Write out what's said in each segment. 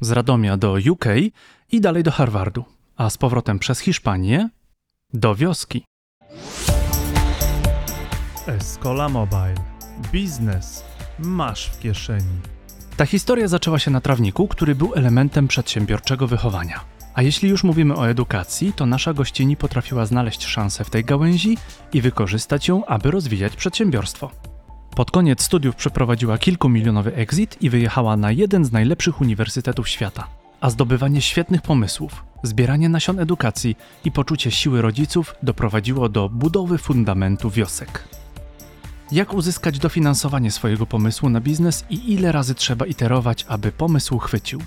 Z Radomia do UK i dalej do Harvardu, a z powrotem przez Hiszpanię do wioski. Escola Mobile. Biznes masz w kieszeni. Ta historia zaczęła się na trawniku, który był elementem przedsiębiorczego wychowania. A jeśli już mówimy o edukacji, to nasza gościni potrafiła znaleźć szansę w tej gałęzi i wykorzystać ją, aby rozwijać przedsiębiorstwo. Pod koniec studiów przeprowadziła kilkumilionowy exit i wyjechała na jeden z najlepszych uniwersytetów świata. A zdobywanie świetnych pomysłów, zbieranie nasion edukacji i poczucie siły rodziców doprowadziło do budowy fundamentu wiosek. Jak uzyskać dofinansowanie swojego pomysłu na biznes i ile razy trzeba iterować, aby pomysł chwycił?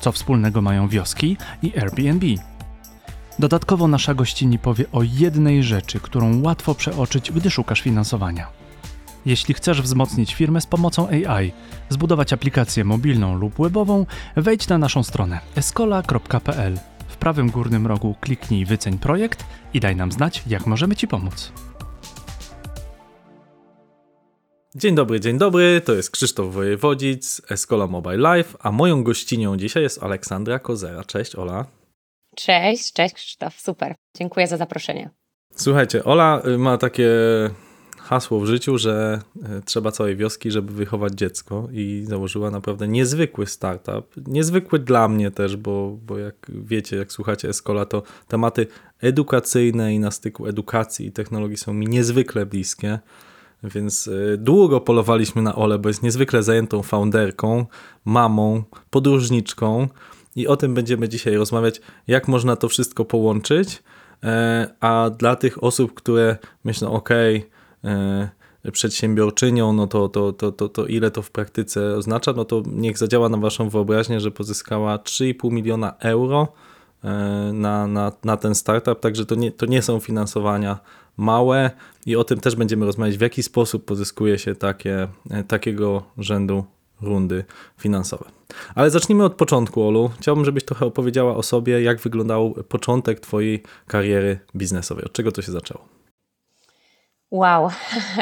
Co wspólnego mają wioski i Airbnb? Dodatkowo nasza gościni powie o jednej rzeczy, którą łatwo przeoczyć, gdy szukasz finansowania. Jeśli chcesz wzmocnić firmę z pomocą AI, zbudować aplikację mobilną lub webową, wejdź na naszą stronę escola.pl. W prawym górnym rogu kliknij Wyceń projekt i daj nam znać, jak możemy Ci pomóc. Dzień dobry, dzień dobry, to jest Krzysztof Wojewodzic, Escola Mobile Live, a moją gościnią dzisiaj jest Aleksandra Kozera. Cześć Ola. Cześć, cześć Krzysztof, super. Dziękuję za zaproszenie. Słuchajcie, Ola ma takie hasło w życiu, że y, trzeba całej wioski, żeby wychować dziecko i założyła naprawdę niezwykły startup. Niezwykły dla mnie też, bo, bo jak wiecie, jak słuchacie Escola, to tematy edukacyjne i na styku edukacji i technologii są mi niezwykle bliskie. Więc y, długo polowaliśmy na Ole, bo jest niezwykle zajętą founderką, mamą, podróżniczką i o tym będziemy dzisiaj rozmawiać, jak można to wszystko połączyć. E, a dla tych osób, które myślą, ok, przedsiębiorczynią, no to, to, to, to, to ile to w praktyce oznacza, no to niech zadziała na waszą wyobraźnię, że pozyskała 3,5 miliona euro e, na, na, na ten startup, także to nie, to nie są finansowania małe i o tym też będziemy rozmawiać, w jaki sposób pozyskuje się takie, e, takiego rzędu rundy finansowe. Ale zacznijmy od początku, Olu. Chciałbym, żebyś trochę opowiedziała o sobie, jak wyglądał początek Twojej kariery biznesowej. Od czego to się zaczęło? Wow,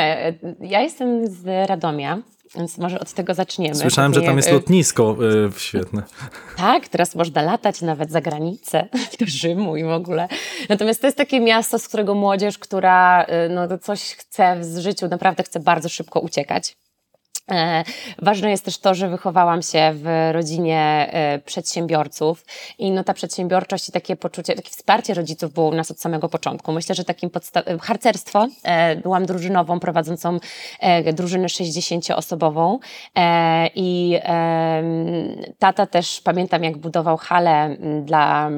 ja jestem z Radomia, więc może od tego zaczniemy. Słyszałem, że tam jest lotnisko yy, świetne. Tak, teraz można latać nawet za granicę, do Rzymu i w ogóle. Natomiast to jest takie miasto, z którego młodzież, która y, no, coś chce w życiu, naprawdę chce bardzo szybko uciekać. E, ważne jest też to, że wychowałam się w rodzinie e, przedsiębiorców i no ta przedsiębiorczość i takie poczucie, takie wsparcie rodziców było u nas od samego początku. Myślę, że takim podstawowym, harcerstwo, e, byłam drużynową prowadzącą drużynę 60-osobową i tata też, pamiętam jak budował halę dla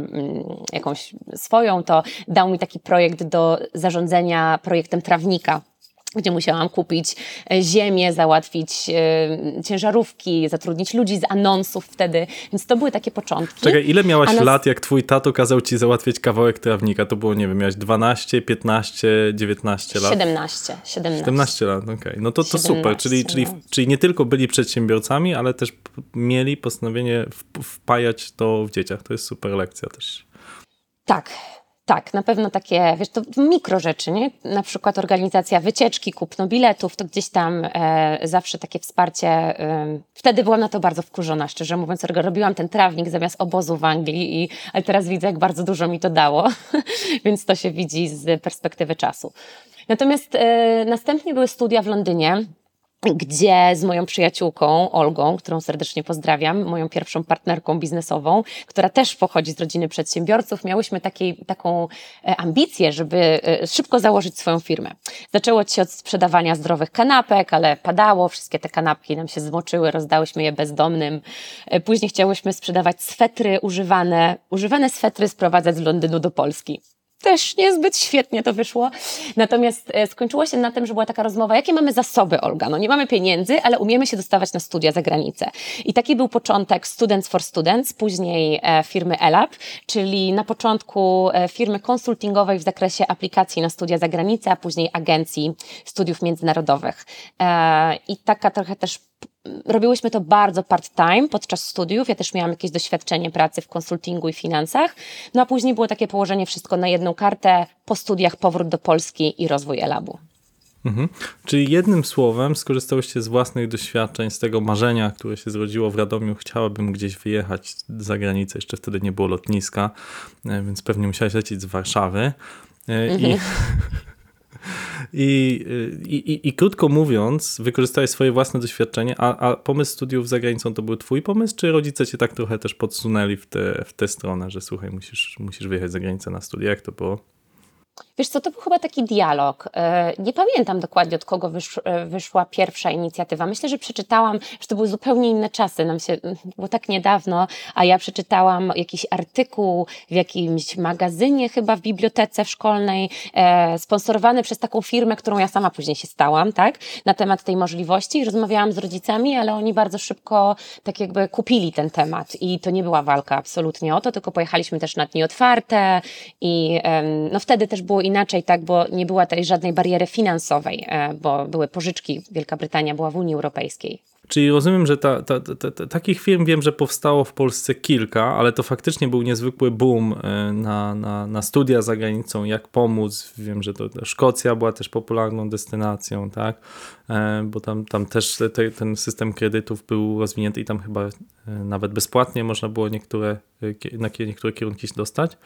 jakąś swoją, to dał mi taki projekt do zarządzania projektem trawnika gdzie musiałam kupić e, ziemię, załatwić e, ciężarówki, zatrudnić ludzi z anonsów wtedy, więc to były takie początki. Czekaj, ile miałaś nas... lat, jak twój tato kazał ci załatwić kawałek trawnika? To było, nie wiem, miałaś 12, 15, 19 lat? 17. 17, 17 lat, okej. Okay. No to, to super, czyli, czyli, no. czyli nie tylko byli przedsiębiorcami, ale też mieli postanowienie wpajać to w dzieciach. To jest super lekcja też. Tak, tak, na pewno takie, wiesz, to mikro rzeczy, nie? Na przykład organizacja wycieczki, kupno biletów, to gdzieś tam e, zawsze takie wsparcie. E, wtedy byłam na to bardzo wkurzona, szczerze mówiąc. Robiłam ten trawnik zamiast obozu w Anglii, i, ale teraz widzę, jak bardzo dużo mi to dało, więc to się widzi z perspektywy czasu. Natomiast e, następnie były studia w Londynie gdzie z moją przyjaciółką Olgą, którą serdecznie pozdrawiam, moją pierwszą partnerką biznesową, która też pochodzi z rodziny przedsiębiorców, miałyśmy takiej, taką e, ambicję, żeby e, szybko założyć swoją firmę. Zaczęło się od sprzedawania zdrowych kanapek, ale padało, wszystkie te kanapki nam się zmoczyły, rozdałyśmy je bezdomnym. E, później chciałyśmy sprzedawać swetry używane, używane swetry sprowadzać z Londynu do Polski też niezbyt świetnie to wyszło. Natomiast e, skończyło się na tym, że była taka rozmowa, jakie mamy zasoby, Olga. No nie mamy pieniędzy, ale umiemy się dostawać na studia za granicę. I taki był początek Students for Students, później e, firmy ELAB, czyli na początku e, firmy konsultingowej w zakresie aplikacji na studia za granicę, a później agencji studiów międzynarodowych. I taka trochę też robiłyśmy to bardzo part-time podczas studiów. Ja też miałam jakieś doświadczenie pracy w konsultingu i finansach. No a później było takie położenie wszystko na jedną kartę, po studiach powrót do Polski i rozwój Elabu. Mhm. Czyli jednym słowem skorzystałyście z własnych doświadczeń, z tego marzenia, które się zrodziło w Radomiu. Chciałabym gdzieś wyjechać za granicę, jeszcze wtedy nie było lotniska, e, więc pewnie musiałeś lecieć z Warszawy. Mhm. I, i, i, I, krótko mówiąc, wykorzystałeś swoje własne doświadczenie, a, a pomysł studiów za granicą to był twój pomysł, czy rodzice cię tak trochę też podsunęli w tę w stronę, że słuchaj, musisz, musisz wyjechać za granicę na studia? Jak to było? Wiesz co, to był chyba taki dialog. E, nie pamiętam dokładnie, od kogo e, wyszła pierwsza inicjatywa. Myślę, że przeczytałam, że to były zupełnie inne czasy, nam się, było tak niedawno, a ja przeczytałam jakiś artykuł w jakimś magazynie, chyba w bibliotece szkolnej, e, sponsorowany przez taką firmę, którą ja sama później się stałam, tak, na temat tej możliwości. Rozmawiałam z rodzicami, ale oni bardzo szybko tak jakby kupili ten temat i to nie była walka absolutnie o to, tylko pojechaliśmy też na dni otwarte i no wtedy też było inaczej, tak, bo nie była tej żadnej bariery finansowej, e, bo były pożyczki, Wielka Brytania była w Unii Europejskiej. Czyli rozumiem, że ta, ta, ta, takich firm wiem, że powstało w Polsce kilka, ale to faktycznie był niezwykły boom e, na, na, na studia za granicą, jak pomóc. Wiem, że to, Szkocja była też popularną destynacją, tak? E, bo tam, tam też te, ten system kredytów był rozwinięty i tam chyba nawet bezpłatnie można było niektóre, na niektóre kierunki się dostać.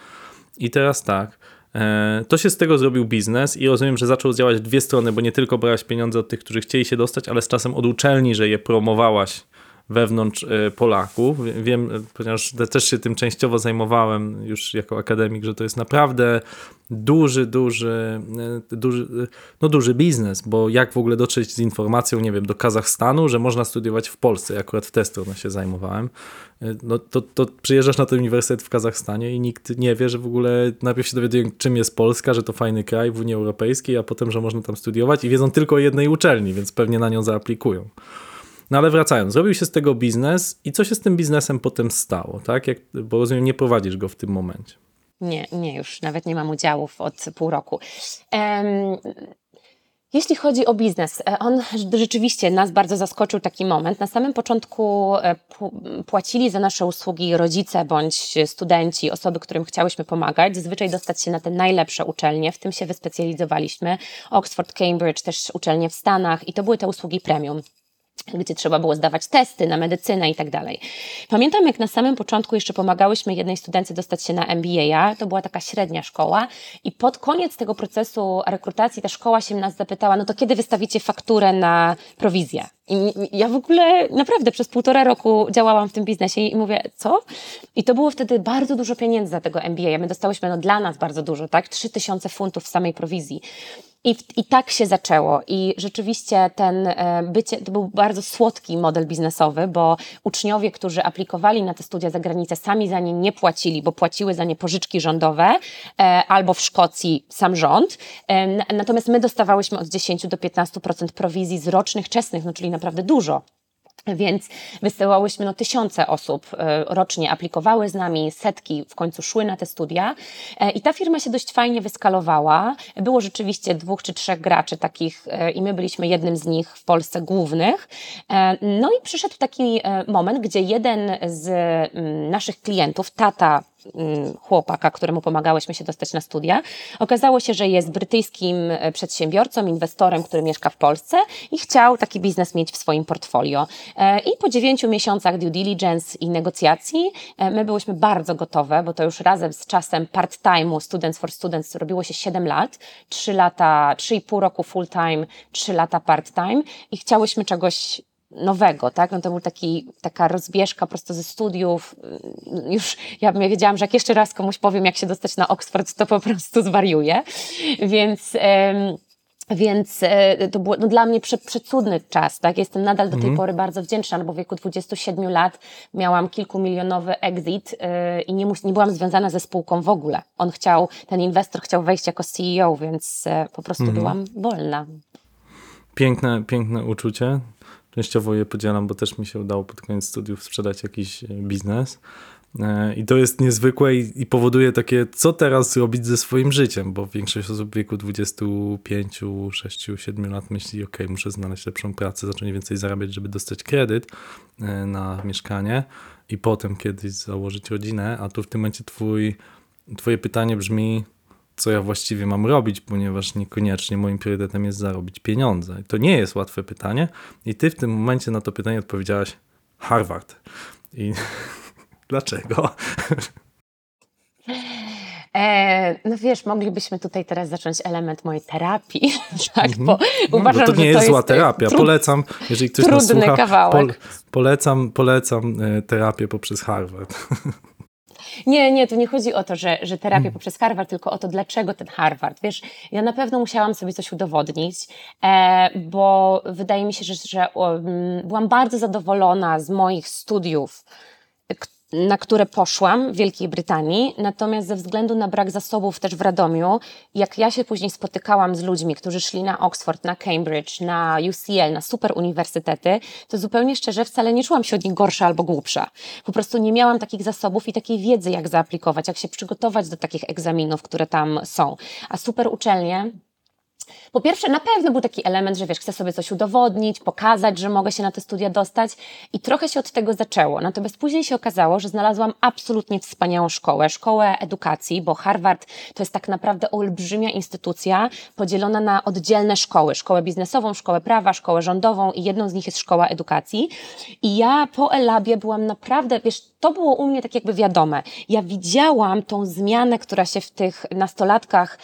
I teraz tak. E, to się z tego zrobił biznes i rozumiem, że zaczął działać dwie strony, bo nie tylko brałaś pieniądze od tych, którzy chcieli się dostać, ale z czasem od uczelni, że je promowałaś wewnątrz e, Polaków. Wiem, ponieważ też się tym częściowo zajmowałem już jako akademik, że to jest naprawdę duży, duży, e, duży, no duży biznes, bo jak w ogóle dotrzeć z informacją, nie wiem, do Kazachstanu, że można studiować w Polsce. Ja akurat w tę stronę się zajmowałem. No to, to przyjeżdżasz na ten uniwersytet w Kazachstanie i nikt nie wie, że w ogóle najpierw się dowiadują, czym jest Polska, że to fajny kraj w Unii Europejskiej, a potem, że można tam studiować i wiedzą tylko o jednej uczelni, więc pewnie na nią zaaplikują. No ale wracając, zrobił się z tego biznes i co się z tym biznesem potem stało, tak? Jak, bo rozumiem, nie prowadzisz go w tym momencie. Nie, nie, już nawet nie mam udziałów od pół roku. Um, jeśli chodzi o biznes, e, on rzeczywiście nas bardzo zaskoczył taki moment. Na samym początku e, płacili za nasze usługi rodzice bądź studenci, osoby, którym chciałyśmy pomagać, zazwyczaj dostać się na te najlepsze uczelnie, w tym się wyspecjalizowaliśmy. Oxford, Cambridge, też uczelnie w Stanach i to były te usługi premium gdzie trzeba było zdawać testy na medycynę i tak dalej. Pamiętam, jak na samym początku jeszcze pomagałyśmy jednej studentce dostać się na MBA, to była taka średnia szkoła i pod koniec tego procesu rekrutacji ta szkoła się nas zapytała, no to kiedy wystawicie fakturę na prowizję? I ja w ogóle naprawdę przez półtora roku działałam w tym biznesie i mówię, co? I to było wtedy bardzo dużo pieniędzy za tego MBA. My dostałyśmy no, dla nas bardzo dużo, tak? 3000 funtów samej prowizji. I, I tak się zaczęło. I rzeczywiście ten e, bycie, to był bardzo słodki model biznesowy, bo uczniowie, którzy aplikowali na te studia za granicę, sami za nie nie płacili, bo płaciły za nie pożyczki rządowe e, albo w Szkocji sam rząd. E, natomiast my dostawałyśmy od 10 do 15% prowizji z rocznych czesnych, no czyli naprawdę dużo. Więc wysyłałyśmy, no tysiące osób e, rocznie aplikowały z nami, setki w końcu szły na te studia e, i ta firma się dość fajnie wyskalowała. Było rzeczywiście dwóch czy trzech graczy takich e, i my byliśmy jednym z nich w Polsce głównych. No i przyszedł taki moment, gdzie jeden z mm, naszych klientów, tata chłopaka, któremu pomagałyśmy się dostać na studia. Okazało się, że jest brytyjskim e, przedsiębiorcą, inwestorem, który mieszka w Polsce i chciał taki biznes mieć w swoim portfolio. E, I po dziewięciu miesiącach due diligence i negocjacji my byłyśmy bardzo gotowe, bo to już razem z czasem part-time'u Students for Students robiło się 7 lat, 3 lata, 3,5 roku full-time, 3 lata part-time i chciałyśmy czegoś nowego, tak? No to był taki, taka rozbieżka prosto ze studiów. Już ja, ja wiedziałam, że jak jeszcze raz komuś powiem, jak się dostać na Oxford, to po prostu zwariuję. Więc... więc e, to był no, dla mnie prze, przecudny czas, tak? Jestem nadal do tej mhm. pory bardzo wdzięczna, no bo w wieku 27 lat miałam kilkumilionowy exit yy, i nie, mus, nie byłam związana ze spółką w ogóle. On chciał, ten inwestor chciał wejść jako CEO, więc yy, po prostu mhm. byłam wolna. Piękne, piękne uczucie. Częściowo je podzielam, bo też mi się udało pod koniec studiów sprzedać jakiś e, biznes. E, I to jest niezwykłe i, i, powoduje takie, co teraz zrobić ze swoim życiem, bo większość osób w wieku 25, 6, 7 lat myśli, ok, muszę znaleźć lepszą pracę, zacząć więcej zarabiać, żeby dostać kredyt e, na mieszkanie i potem kiedyś założyć rodzinę, a tu w tym momencie twój, twoje pytanie brzmi, co ja właściwie mam robić, ponieważ niekoniecznie moim priorytetem jest zarobić pieniądze. To nie jest łatwe pytanie i ty w tym momencie na to pytanie odpowiedziałaś Harvard. I dlaczego? E, no wiesz, moglibyśmy tutaj teraz zacząć element mojej terapii, tak, bo no, uważam, no to nie że jest to zła jest terapia. trud- Polecam, jeżeli ktoś nas trudny słucha, kawałek. polecam, polecam e, terapię poprzez Harvard. Nie, nie, tu nie chodzi o to, że, że terapię Hmm. poprzez Harvard, tylko o to, dlaczego ten Harvard. Wiesz, ja na pewno musiałam sobie coś udowodnić, e, bo wydaje mi się, że, że mm, byłam bardzo zadowolona z moich studiów, na które poszłam w Wielkiej Brytanii, natomiast ze względu na brak zasobów też w Radomiu, jak ja się później spotykałam z ludźmi, którzy szli na Oxford, na Cambridge, na UCL, na super uniwersytety, to zupełnie szczerze wcale nie czułam się od nich gorsza albo głupsza. Po prostu nie miałam takich zasobów i takiej wiedzy, jak zaaplikować, jak się przygotować do takich egzaminów, które tam są. A super uczelnie, po pierwsze, na pewno był taki element, że wiesz, chcę sobie coś udowodnić, pokazać, że mogę się na te studia dostać i trochę się od tego zaczęło. Natomiast później się okazało, że znalazłam absolutnie wspaniałą szkołę, szkołę edukacji, bo Harvard to jest tak naprawdę olbrzymia instytucja podzielona na oddzielne szkoły. Szkołę biznesową, szkołę prawa, szkołę rządową i jedną z nich jest szkoła edukacji. I ja po Elabie byłam naprawdę, wiesz, to było u mnie tak jakby wiadome. Ja widziałam tą zmianę, która się w tych nastolatkach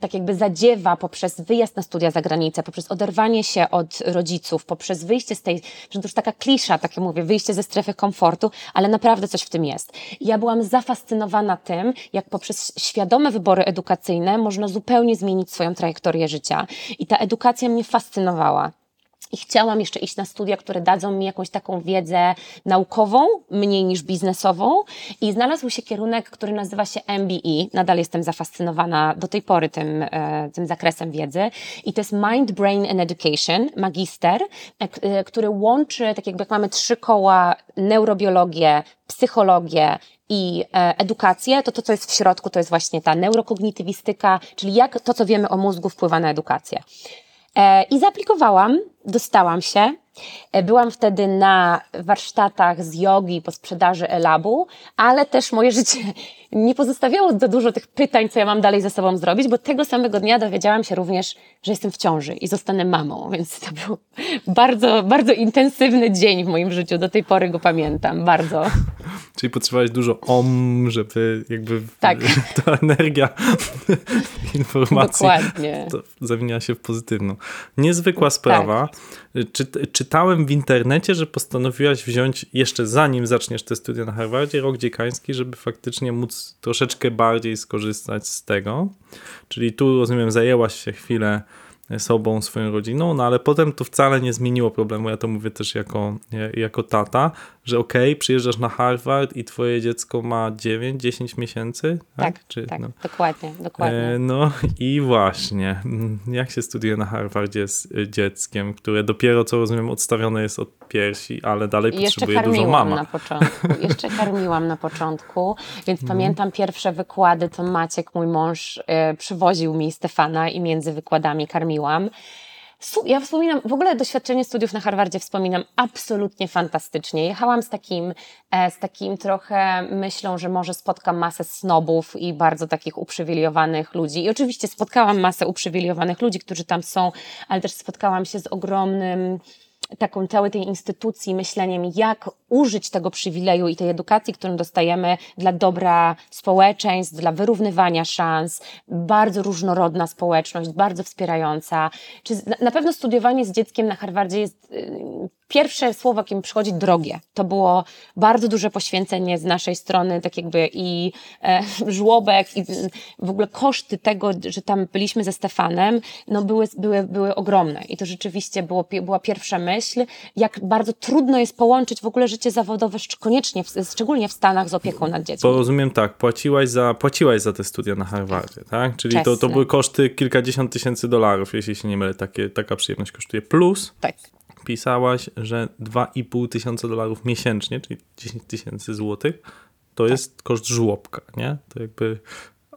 tak jakby zadziewa poprzez wyjazd na studia za granicę, poprzez oderwanie się od rodziców, poprzez wyjście z tej, że to już taka klisza, tak jak mówię, wyjście ze strefy komfortu, ale naprawdę coś w tym jest. Ja byłam zafascynowana tym, jak poprzez świadome wybory edukacyjne można zupełnie zmienić swoją trajektorię życia. I ta edukacja mnie fascynowała. I chciałam jeszcze iść na studia, które dadzą mi jakąś taką wiedzę naukową, mniej niż biznesową. I znalazł się kierunek, który nazywa się MBE. Nadal jestem zafascynowana do tej pory tym, e, tym zakresem wiedzy. I to jest Mind, Brain and Education, magister, e, e, który łączy, tak jakby jak mamy trzy koła, neurobiologię, psychologię i edukację, to to, co jest w środku, to jest właśnie ta neurokognitywistyka, czyli jak to, co wiemy o mózgu, wpływa na edukację. I zaaplikowałam, dostałam się. E, Byłam wtedy na warsztatach z jogi po sprzedaży Elabu, ale też moje życie nie pozostawiało za dużo tych pytań, co ja mam dalej ze sobą zrobić, bo tego samego dnia dowiedziałam się również, że jestem w ciąży i zostanę mamą, więc to był bardzo, bardzo intensywny dzień w moim życiu. Do tej pory go pamiętam, bardzo. Czyli potrzebowałeś dużo om, żeby jakby Tak. ta energia informacji Dokładnie. to zamieniła się w pozytywną. Niezwykła sprawa. Czy, czytałem w internecie, że postanowiłaś wziąć jeszcze zanim zaczniesz te studia na Harvardzie rok dziekański, żeby faktycznie móc troszeczkę bardziej skorzystać z tego. Czyli tu rozumiem, zajęłaś się chwilę sobą, swoją rodziną, no ale potem to wcale nie zmieniło problemu. Ja to mówię też jako, jako tata, że okej, okay, przyjeżdżasz na Harvard i twoje dziecko ma 9-10 miesięcy. Tak, Czy, tak, no. dokładnie, dokładnie. E, no i właśnie, mm, jak się studiuje na Harvardzie z y, dzieckiem, które dopiero, co rozumiem, odstawione jest od piersi, ale dalej I potrzebuje dużo mama. na początku. Jeszcze karmiłam na początku, więc Mhm. pamiętam pierwsze wykłady, to Maciek, mój mąż, e, przywoził mi Stefana i między wykładami karmiłam. Ja wspominam, w ogóle doświadczenie studiów na Harvardzie wspominam absolutnie fantastycznie. Jechałam z takim, e, z takim trochę myślą, że może spotkam masę snobów i bardzo takich uprzywilejowanych ludzi. I oczywiście spotkałam masę uprzywilejowanych ludzi, którzy tam są, ale też spotkałam się z ogromnym taką całej tej instytucji, myśleniem, jak użyć tego przywileju i tej edukacji, którą dostajemy dla dobra społeczeństw, dla wyrównywania szans. Bardzo różnorodna społeczność, bardzo wspierająca. Czy na- pewno studiowanie z dzieckiem na Harvardzie jest y, pierwsze słowo, jakie mi przychodzi, drogie. To było bardzo duże poświęcenie z naszej strony, tak jakby i e, żłobek, i w ogóle koszty tego, że tam byliśmy ze Stefanem, no były, były, były ogromne. I to rzeczywiście było, była pierwsza myśl, jak bardzo trudno jest połączyć w ogóle życie zawodowe, koniecznie, w, szczególnie w Stanach, z opieką nad dziećmi. Bo rozumiem tak, płaciłaś za, płaciłaś za te studia na Harvardzie, tak? Czyli to, to były koszty kilkadziesiąt tysięcy dolarów, jeśli się nie mylę, takie, taka przyjemność kosztuje. Plus Tak. pisałaś, że 2,5 tysiąca dolarów miesięcznie, czyli 10 tysięcy złotych, to jest koszt żłobka, nie? To jakby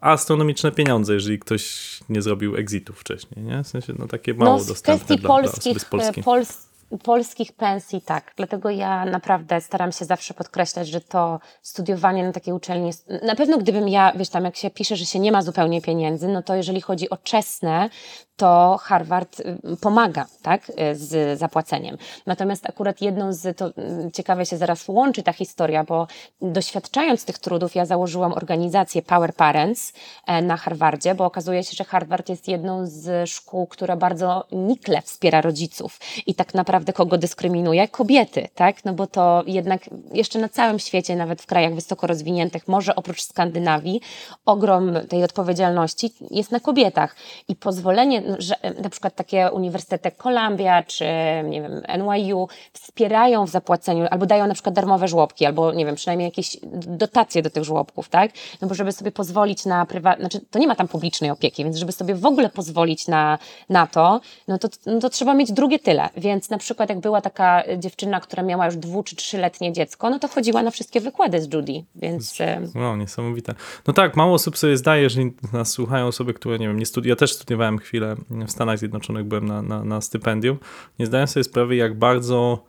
astronomiczne pieniądze, jeżeli ktoś nie zrobił exitu wcześniej, nie? W sensie, no takie mało no, dostępne dla, dla polskich, z Polski. e, Pols, polskich pensji tak. Dlatego ja naprawdę staram się zawsze podkreślać, że to studiowanie na takiej uczelni jest. Na pewno gdybym ja, wiesz, tam jak się pisze, że się nie ma zupełnie pieniędzy, no to jeżeli chodzi o czesne, to Harvard y, pomaga, tak, y, z zapłaceniem. Natomiast akurat jedną z, to y, ciekawe się zaraz łączy ta historia, bo doświadczając tych trudów, ja założyłam organizację Power Parents e, na Harvardzie, bo okazuje się, że Harvard jest jedną z szkół, która bardzo nikle wspiera rodziców i tak naprawdę kogo dyskryminuje? Kobiety, tak, no bo to jednak jeszcze na całym świecie, nawet w krajach wysoko rozwiniętych, może oprócz Skandynawii, ogrom tej odpowiedzialności jest na kobietach i pozwolenie że na przykład takie uniwersytety jak Columbia czy nie wiem, NYU wspierają w zapłaceniu albo dają na przykład darmowe żłobki, albo nie wiem, przynajmniej jakieś dotacje do tych żłobków, tak? No bo żeby sobie pozwolić na prywatne, znaczy to nie ma tam publicznej opieki, więc żeby sobie w ogóle pozwolić na, na to, no to, no to trzeba mieć drugie tyle. Więc na przykład jak była taka dziewczyna, która miała już dwu czy trzyletnie dziecko, no to chodziła na wszystkie wykłady z Judy, więc... No, niesamowite. No tak, mało osób sobie zdaje, że nas słuchają osoby, które, nie wiem, nie studiują. Ja też studiowałem chwilę w Stanach Zjednoczonych, byłem na, na, na stypendium. Nie zdaję sobie sprawy, jak bardzo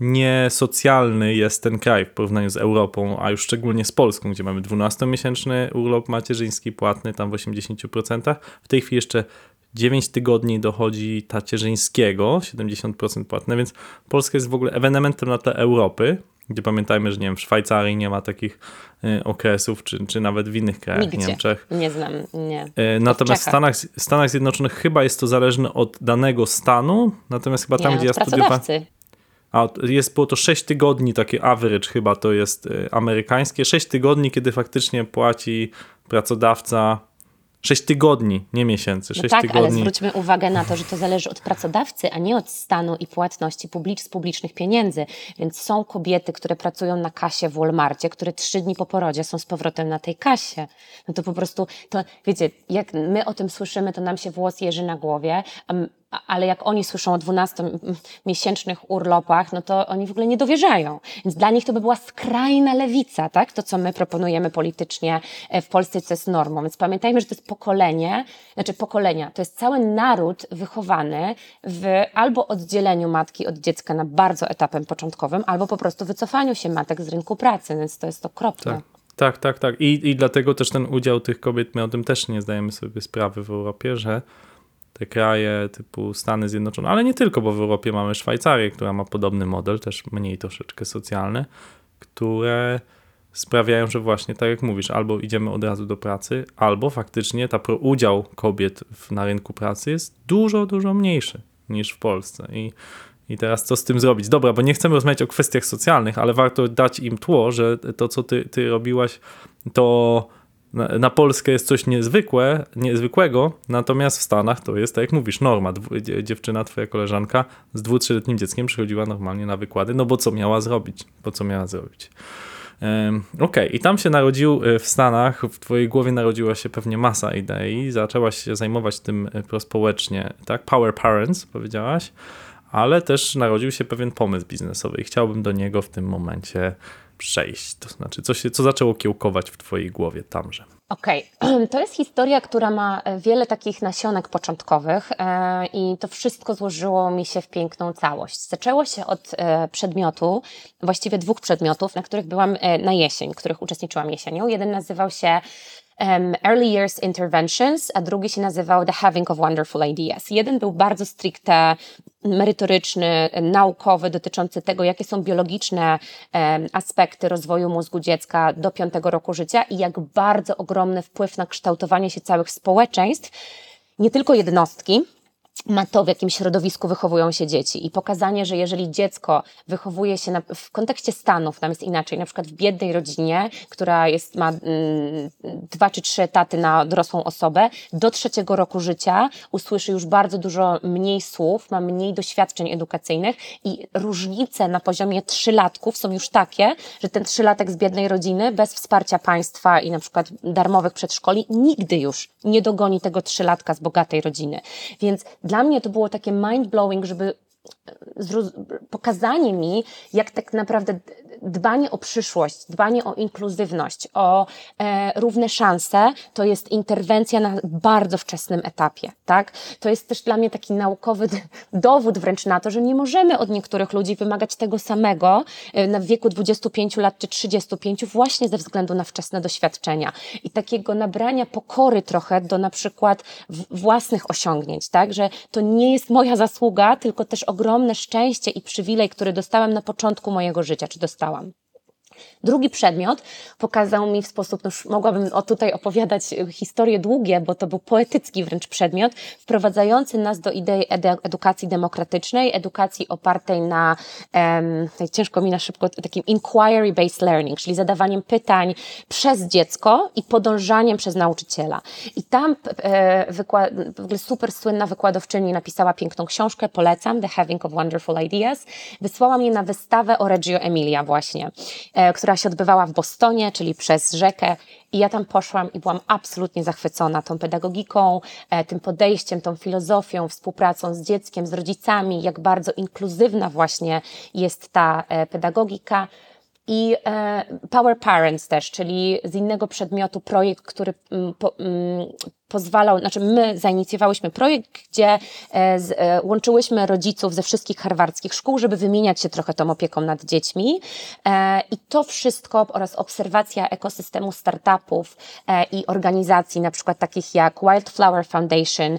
niesocjalny jest ten kraj w porównaniu z Europą, a już szczególnie z Polską, gdzie mamy 12-miesięczny urlop macierzyński płatny, tam w 80%. W tej chwili jeszcze 9 tygodni dochodzi tacierzyńskiego, 70% płatne, więc Polska jest w ogóle ewenementem na tle Europy, gdzie pamiętajmy, że nie wiem, w Szwajcarii nie ma takich y, okresów, czy, czy nawet w innych krajach, Nigdzie. Niemczech. Nie znam, nie. Y, natomiast w Stanach, Stanach Zjednoczonych chyba jest to zależne od danego stanu, natomiast chyba tam, nie, gdzie ja studiowałem... A jest, było to 6 tygodni, takie average chyba to jest y, amerykańskie, 6 tygodni, kiedy faktycznie płaci pracodawca 6 tygodni, nie miesięcy. 6 no tak, tygodni. ale zwróćmy uwagę na to, że to zależy od pracodawcy, a nie od stanu i płatności publicz, z publicznych pieniędzy. Więc są kobiety, które pracują na kasie w Walmartie, które trzy dni po porodzie są z powrotem na tej kasie. No to po prostu, to wiecie, jak my o tym słyszymy, to nam się włos jeży na głowie, ale jak oni słyszą o 12-miesięcznych urlopach, no to oni w ogóle nie dowierzają. Więc dla nich to by była skrajna lewica, tak? To, co my proponujemy politycznie e, w Polsce, co jest normą. Więc pamiętajmy, że to jest pokolenie, znaczy pokolenia, to jest cały naród wychowany w albo oddzieleniu matki od dziecka na bardzo etapem początkowym, albo po prostu wycofaniu się matek z rynku pracy, więc to jest okropne. Tak. Tak, tak, tak. I, I dlatego też ten udział tych kobiet, my o tym też nie zdajemy sobie sprawy w Europie, że te kraje typu Stany Zjednoczone, ale nie tylko, bo w Europie mamy Szwajcarię, która ma podobny model, też mniej troszeczkę socjalny, które sprawiają, że właśnie tak jak mówisz, albo idziemy od razu do pracy, albo faktycznie ta udział kobiet w, na rynku pracy jest dużo, dużo mniejszy niż w Polsce. I, I teraz co z tym zrobić? Dobra, bo nie chcemy rozmawiać o kwestiach socjalnych, ale warto dać im tło, że to, co ty, ty robiłaś, to na, na, Polskę jest coś niezwykłe, niezwykłego, natomiast w Stanach to jest, tak jak mówisz, norma. Dziewczyna, twoja koleżanka z dwu, trzyletnim dzieckiem przychodziła normalnie na wykłady, no bo co miała zrobić? Bo co miała zrobić? Okej, okay. i tam się narodził e, w Stanach, w twojej głowie narodziła się pewnie masa idei, zaczęłaś się zajmować tym e, prospołecznie, tak? Power Parents, powiedziałaś, ale też narodził się pewien pomysł biznesowy i chciałbym do niego w tym momencie przejść? To znaczy, co, się, co zaczęło kiełkować w Twojej głowie tamże? Okej, okay. to jest historia, która ma e, wiele takich nasionek początkowych e, i to wszystko złożyło mi się w piękną całość. Zaczęło się od e, przedmiotu, właściwie dwóch przedmiotów, na których byłam na jesień, których uczestniczyłam jesienią. Jeden nazywał się um, Early Years Interventions, a drugi się nazywał The Having of Wonderful Ideas. Jeden był bardzo stricte merytoryczny, naukowy, dotyczący tego, jakie są biologiczne um, aspekty rozwoju mózgu dziecka do piątego roku życia i jak bardzo ogromny wpływ na kształtowanie się całych społeczeństw, nie tylko jednostki, ma to, w jakim środowisku wychowują się dzieci i pokazanie, że jeżeli dziecko wychowuje się na, w kontekście Stanów, tam jest inaczej, na przykład w biednej rodzinie, która jest, ma mm, dwa czy trzy etaty na dorosłą osobę, do trzeciego roku życia usłyszy już bardzo dużo mniej słów, ma mniej doświadczeń edukacyjnych i różnice na poziomie trzylatków są już takie, że ten trzylatek z biednej rodziny bez wsparcia państwa i na przykład darmowych przedszkoli nigdy już nie dogoni tego trzylatka z bogatej rodziny. Więc dla mnie to było takie mind-blowing, żeby pokazanie mi, jak tak naprawdę dbanie o przyszłość, dbanie o inkluzywność, o e, równe szanse, to jest interwencja na bardzo wczesnym etapie, tak? To jest też dla mnie taki naukowy dowód wręcz na to, że nie możemy od niektórych ludzi wymagać tego samego e, na wieku 25 lat czy 35 właśnie ze względu na wczesne doświadczenia i takiego nabrania pokory trochę do na przykład własnych osiągnięć, tak? Że to nie jest moja zasługa, tylko też ogromne szczęście i przywilej, który dostałem na początku mojego życia, czy dostałam Drugi przedmiot pokazał mi w sposób, no już mogłabym o tutaj opowiadać historie długie, bo to był poetycki wręcz przedmiot, wprowadzający nas do idei edukacji demokratycznej, edukacji opartej na, um, ciężko mi na szybko, takim inquiry-based learning, czyli zadawaniem pytań przez dziecko i podążaniem przez nauczyciela. I tam e, wykład, w ogóle super słynna wykładowczyni napisała piękną książkę, polecam, The Having of Wonderful Ideas. Wysłała mnie na wystawę o Reggio Emilia właśnie, e, która która się odbywała w Bostonie, czyli przez rzekę. I ja tam poszłam i byłam absolutnie zachwycona tą pedagogiką, e, tym podejściem, tą filozofią, współpracą z dzieckiem, z rodzicami, jak bardzo inkluzywna właśnie jest ta e, pedagogika. I e, Power Parents też, czyli z innego przedmiotu projekt, który mm, mm, pozwalał, znaczy my zainicjowałyśmy projekt, gdzie e, e, łączyłyśmy rodziców ze wszystkich harwardzkich szkół, żeby wymieniać się trochę tą opieką nad dziećmi. E, I to wszystko oraz obserwacja ekosystemu startupów i organizacji, na przykład takich jak Wildflower Foundation,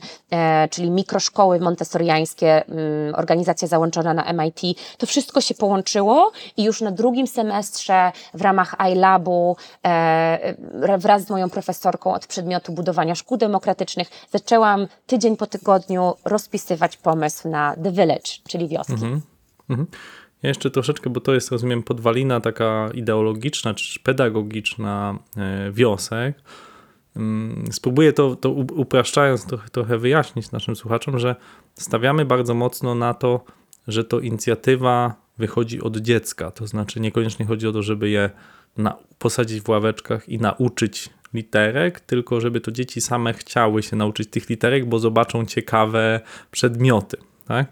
czyli mikroszkoły montessoriańskie, mm, organizacja załączona na MIT, to wszystko się połączyło i już na drugim semestrze w ramach iLabu wraz z moją profesorką od przedmiotu budowania szkół demokratycznych, zaczęłam tydzień po tygodniu rozpisywać pomysł na The Village, czyli wioski. Mhm. Mhm. Ja jeszcze troszeczkę, bo to jest, rozumiem, podwalina taka ideologiczna czy pedagogiczna e, wiosek. Mm, spróbuję to, to upraszczając trochę, trochę wyjaśnić naszym słuchaczom, że stawiamy bardzo mocno na to, że to inicjatywa wychodzi od dziecka. To znaczy niekoniecznie chodzi o to, żeby je na, posadzić w ławeczkach i nauczyć literek, tylko żeby to dzieci same chciały się nauczyć tych literek, bo zobaczą ciekawe przedmioty. Tak?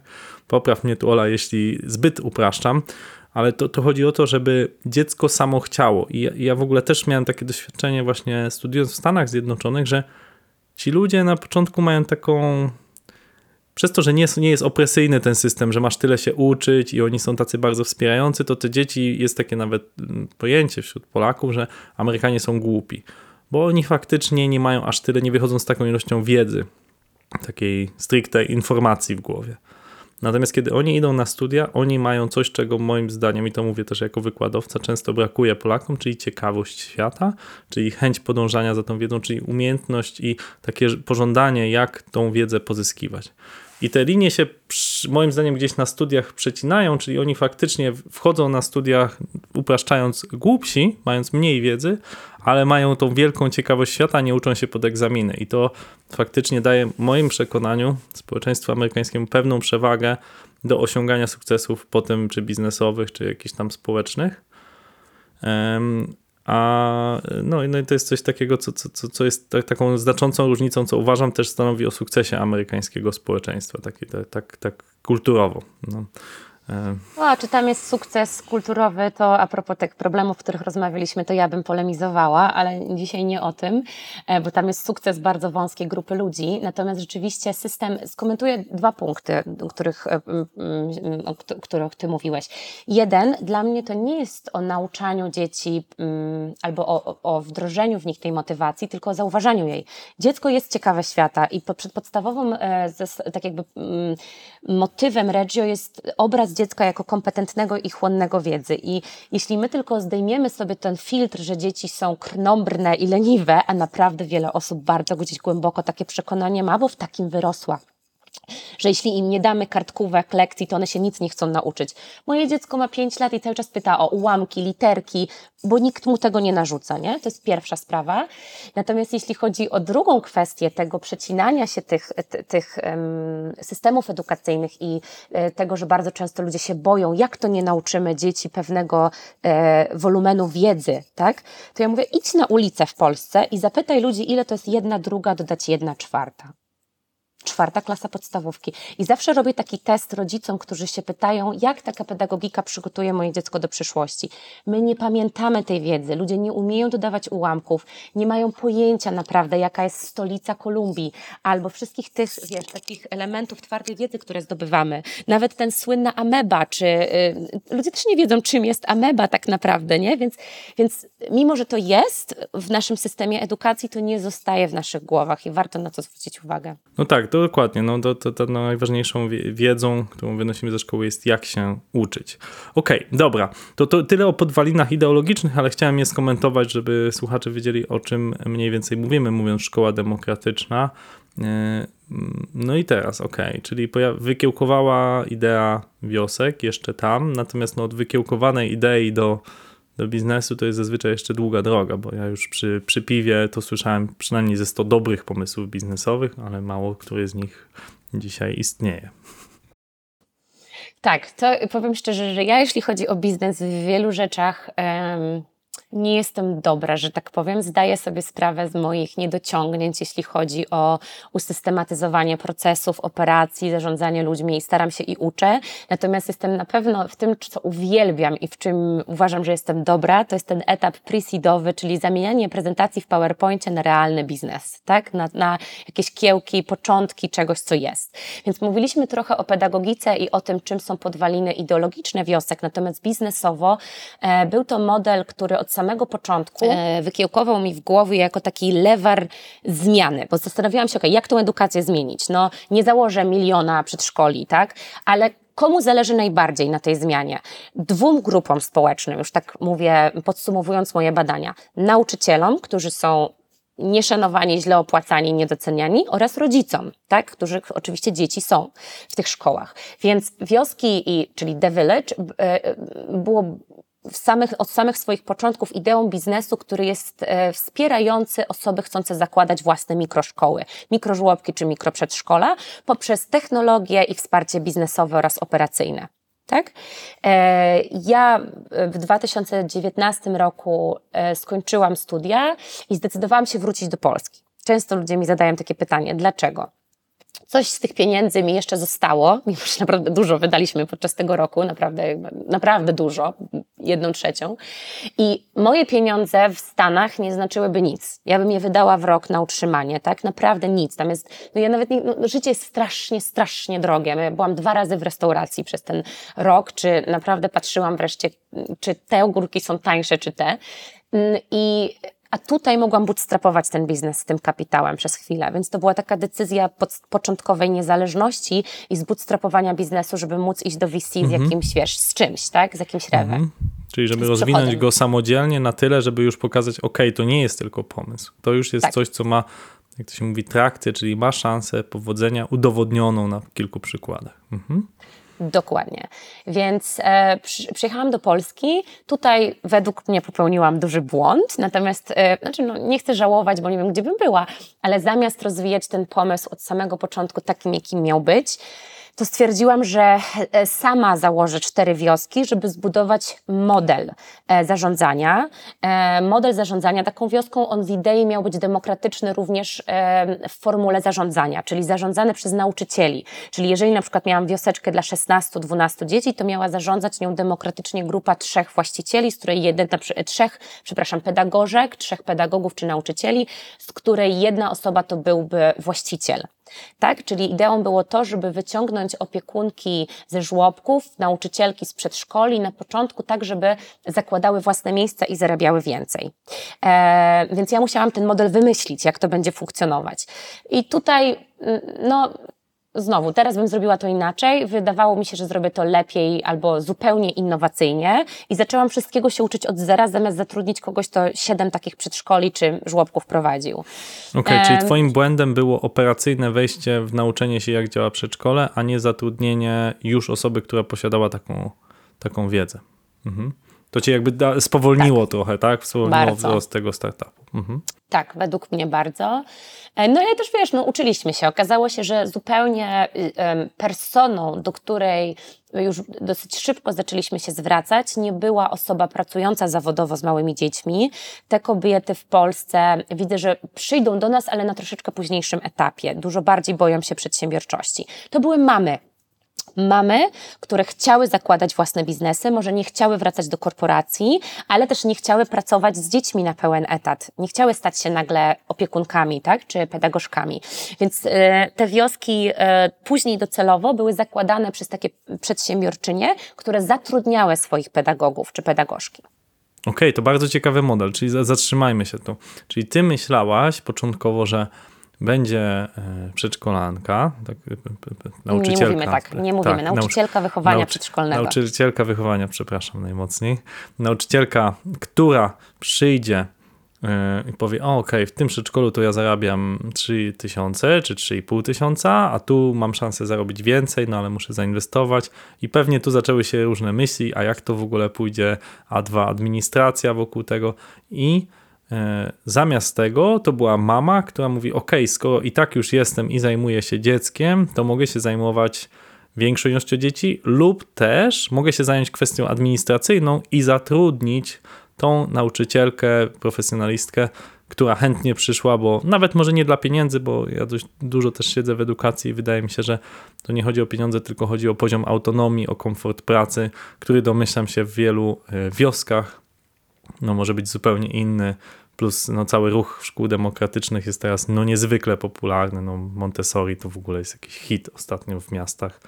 Popraw mnie tu Ola, jeśli zbyt upraszczam, ale to, to chodzi o to, żeby dziecko samo chciało. I ja, ja w ogóle też miałem takie doświadczenie właśnie studiując w Stanach Zjednoczonych, że ci ludzie na początku mają taką przez to, że nie, nie jest opresyjny ten system, że masz tyle się uczyć i oni są tacy bardzo wspierający, to te dzieci, jest takie nawet mm, pojęcie wśród Polaków, że Amerykanie są głupi bo oni faktycznie nie mają aż tyle, nie wychodzą z taką ilością wiedzy, takiej stricte informacji w głowie. Natomiast kiedy oni idą na studia, oni mają coś, czego moim zdaniem, i to mówię też jako wykładowca, często brakuje Polakom, czyli ciekawość świata, czyli chęć podążania za tą wiedzą, czyli umiejętność i takie pożądanie, jak tą wiedzę pozyskiwać. I te linie się moim zdaniem gdzieś na studiach przecinają, czyli oni faktycznie wchodzą na studiach upraszczając głupsi, mając mniej wiedzy, ale mają tą wielką ciekawość świata, nie uczą się pod egzaminy. I to faktycznie daje w moim przekonaniu społeczeństwu amerykańskiemu pewną przewagę do osiągania sukcesów potem czy biznesowych, czy jakichś tam społecznych. A no, no i to jest coś takiego, co, co, co jest tak, taką znaczącą różnicą, co uważam też stanowi o sukcesie amerykańskiego społeczeństwa, tak, tak, tak kulturowo. No. No, a czy tam jest sukces kulturowy, to a propos tych problemów, o których rozmawialiśmy, to ja bym polemizowała, ale dzisiaj nie o tym, e, bo tam jest sukces bardzo wąskiej grupy ludzi. Natomiast rzeczywiście system, skomentuję dwa punkty, których, e, o których ty mówiłeś. Jeden, dla mnie to nie jest o nauczaniu dzieci albo o, o wdrożeniu w nich tej motywacji, tylko o zauważaniu jej. Dziecko jest ciekawe świata i przed podstawowym, e, tak jakby motywem Reggio jest obraz dziecka jako kompetentnego i chłonnego wiedzy. I jeśli my tylko zdejmiemy sobie ten filtr, że dzieci są krnąbrne i leniwe, a naprawdę wiele osób bardzo gdzieś głęboko takie przekonanie ma, bo w takim wyrosła że jeśli im nie damy kartkówek, lekcji, to one się nic nie chcą nauczyć. Moje dziecko ma 5 lat i cały czas pyta o ułamki, literki, bo nikt mu tego nie narzuca, nie? To jest pierwsza sprawa. Natomiast jeśli chodzi o drugą kwestię tego przecinania się tych, tych systemów edukacyjnych i e, tego, że bardzo często ludzie się boją, jak to nie nauczymy dzieci pewnego e, wolumenu wiedzy, tak? To ja mówię, idź na ulicę w Polsce i zapytaj ludzi, ile to jest jedna druga dodać jedna czwarta. Czwarta klasa podstawówki. I zawsze robię taki test rodzicom, którzy się pytają, jak taka pedagogika przygotuje moje dziecko do przyszłości. My nie pamiętamy tej wiedzy, ludzie nie umieją dodawać ułamków, nie mają pojęcia naprawdę, jaka jest stolica Kolumbii, albo wszystkich tych, wiesz, takich elementów twardej wiedzy, które zdobywamy. Nawet ten słynna ameba, czy y, ludzie też nie wiedzą, czym jest ameba tak naprawdę, nie? Więc, więc mimo, że to jest w naszym systemie edukacji, to nie zostaje w naszych głowach i warto na to zwrócić uwagę. No tak, to dokładnie. No, to, to, to najważniejszą wiedzą, którą wynosimy ze szkoły jest jak się uczyć. Okej, okay, dobra. To, to tyle o podwalinach ideologicznych, ale chciałem je skomentować, żeby słuchacze wiedzieli o czym mniej więcej mówimy, mówiąc szkoła demokratyczna. E, no i teraz, ok, czyli wykiełkowała idea wiosek jeszcze tam, natomiast no od wykiełkowanej idei do, do biznesu to jest zazwyczaj jeszcze długa droga, bo ja już przy, przy piwie to słyszałem przynajmniej ze 100 dobrych pomysłów biznesowych, ale mało który z nich dzisiaj istnieje. Tak, to powiem szczerze, że ja jeśli chodzi o biznes w wielu rzeczach nie jestem dobra, że tak powiem. Zdaję sobie sprawę z moich niedociągnięć, jeśli chodzi o usystematyzowanie procesów, operacji, zarządzanie ludźmi i staram się i uczę. Natomiast jestem na pewno w tym, co uwielbiam i w czym uważam, że jestem dobra, to jest ten etap pre-seedowy, czyli zamienianie prezentacji w PowerPoincie na realny biznes, tak? Na, na jakieś kiełki, początki czegoś, co jest. Więc mówiliśmy trochę o pedagogice i o tym, czym są podwaliny ideologiczne wiosek, natomiast biznesowo e, był to model, który od początku e, wykiełkował mi w głowie jako taki lewar zmiany, bo zastanawiałam się, okay, jak tą edukację zmienić. No, nie założę miliona przedszkoli, tak? Ale komu zależy najbardziej na tej zmianie? Dwóm grupom społecznym, już tak mówię, podsumowując moje badania. Nauczycielom, którzy są nieszanowani, źle opłacani, niedoceniani oraz rodzicom, tak, których oczywiście dzieci są w tych szkołach. Więc wioski, i, czyli The Village, e, było samych, od samych swoich początków ideą biznesu, który jest e, wspierający osoby chcące zakładać własne mikroszkoły, mikrożłobki czy mikroprzedszkola poprzez technologię i wsparcie biznesowe oraz operacyjne. Tak? E, ja w 2019 roku e, skończyłam studia i zdecydowałam się wrócić do Polski. Często ludzie mi zadają takie pytanie, dlaczego? Coś z tych pieniędzy mi jeszcze zostało, mimo że naprawdę dużo wydaliśmy podczas tego roku, naprawdę, naprawdę dużo, jedną trzecią. I moje pieniądze w Stanach nie znaczyłyby nic. Ja bym je wydała w rok na utrzymanie, tak? Naprawdę nic. Tam jest, no ja nawet nie, no, życie jest strasznie, strasznie drogie. Ja byłam dwa razy w restauracji przez ten rok, czy naprawdę patrzyłam wreszcie, czy te ogórki są tańsze, czy te. Mm, I a tutaj mogłam bootstrapować ten biznes z tym kapitałem przez chwilę, więc to była taka decyzja pod, początkowej niezależności i zbootstrapowania biznesu, żeby móc iść do VC mhm. z jakimś, wiesz, z czymś, tak? Z jakimś rewem. Mhm. Czyli żeby rozwinąć go samodzielnie na tyle, żeby już pokazać, ok, to nie jest tylko pomysł. To już jest tak. coś, co ma, jak to się mówi, trakcję, czyli ma szansę powodzenia udowodnioną na kilku przykładach. Mhm. Dokładnie. Więc e, przy, przyjechałam do Polski. Tutaj według mnie popełniłam duży błąd, natomiast e, znaczy, no, nie chcę żałować, bo nie wiem, gdzie bym była, ale zamiast rozwijać ten pomysł od samego początku takim, jakim miał być, to stwierdziłam, że e, sama założę cztery wioski, żeby zbudować model e, zarządzania. E, model zarządzania, taką wioską on z idei miał być demokratyczny również w formule zarządzania, czyli zarządzany przez nauczycieli. Czyli jeżeli na przykład miałam wioseczkę dla 16-12 dzieci, to miała zarządzać nią demokratycznie grupa trzech właścicieli, z której jeden, trzech, przepraszam, pedagożek, trzech pedagogów czy nauczycieli, z której jedna osoba to byłby właściciel. Tak? Czyli ideą było to, żeby wyciągnąć opiekunki ze żłobków, nauczycielki z przedszkoli na początku, tak żeby zakładały własne miejsca i zarabiały więcej. E, więc ja musiałam ten model wymyślić, jak to będzie funkcjonować. I tutaj, mm, no, Znowu, teraz bym zrobiła to inaczej. Wydawało mi się, że zrobię to lepiej albo zupełnie innowacyjnie i zaczęłam wszystkiego się uczyć od zera, zamiast zatrudnić kogoś, kto siedem takich przedszkoli czy żłobków prowadził. Okej, okay, czyli twoim błędem było operacyjne wejście w nauczenie się, jak działa przedszkole, a nie zatrudnienie już osoby, która posiadała taką, taką wiedzę. Mhm. To cię jakby da, spowolniło tak. trochę, tak? Spowolniło Bardzo. wzrost tego startupu. Mhm. Tak, według mnie bardzo. E, no ale też wiesz, no, uczyliśmy się. Okazało się, że zupełnie y, personą, do której już dosyć szybko zaczęliśmy się zwracać. Nie była osoba pracująca zawodowo z małymi dziećmi. Te kobiety w Polsce widzę, że przyjdą do nas, ale na troszeczkę późniejszym etapie. Dużo bardziej boją się przedsiębiorczości. To były mamy mamy, które chciały zakładać własne biznesy, może nie chciały wracać do korporacji, ale też nie chciały pracować z dziećmi na pełen etat. Nie chciały stać się nagle opiekunkami, tak, czy pedagogzkami. Więc y, te wioski y, później docelowo były zakładane przez takie przedsiębiorczynie, które zatrudniały swoich pedagogów czy pedagogzki. Okej, okay, to bardzo ciekawy model, czyli zatrzymajmy się tu. Czyli ty myślałaś początkowo, że będzie e, przedszkolanka, tak, nauczycielka. Nie mówimy tak, nie mówimy. Tak, nauczycielka wychowania nauczy, przedszkolnego. Nauczycielka wychowania, przepraszam najmocniej. Nauczycielka, która przyjdzie e, i powie, o okej, okay, w tym przedszkolu to ja zarabiam 3 tysiące czy 3,5 tysiąca, a tu mam szansę zarobić więcej, no ale muszę zainwestować i pewnie tu zaczęły się różne myśli, a jak to w ogóle pójdzie, a dwa administracja wokół tego i zamiast tego to była mama, która mówi: OK, skoro i tak już jestem i zajmuję się dzieckiem, to mogę się zajmować większą ilością dzieci, lub też mogę się zająć kwestią administracyjną i zatrudnić tą nauczycielkę, profesjonalistkę, która chętnie przyszła, bo nawet może nie dla pieniędzy, bo ja dość dużo też siedzę w edukacji i wydaje mi się, że to nie chodzi o pieniądze, tylko chodzi o poziom autonomii, o komfort pracy, który domyślam się w wielu e, wioskach no może być zupełnie inny plus no, cały ruch szkół demokratycznych jest teraz no, niezwykle popularny. No, Montessori to w ogóle jest jakiś hit ostatnio w miastach.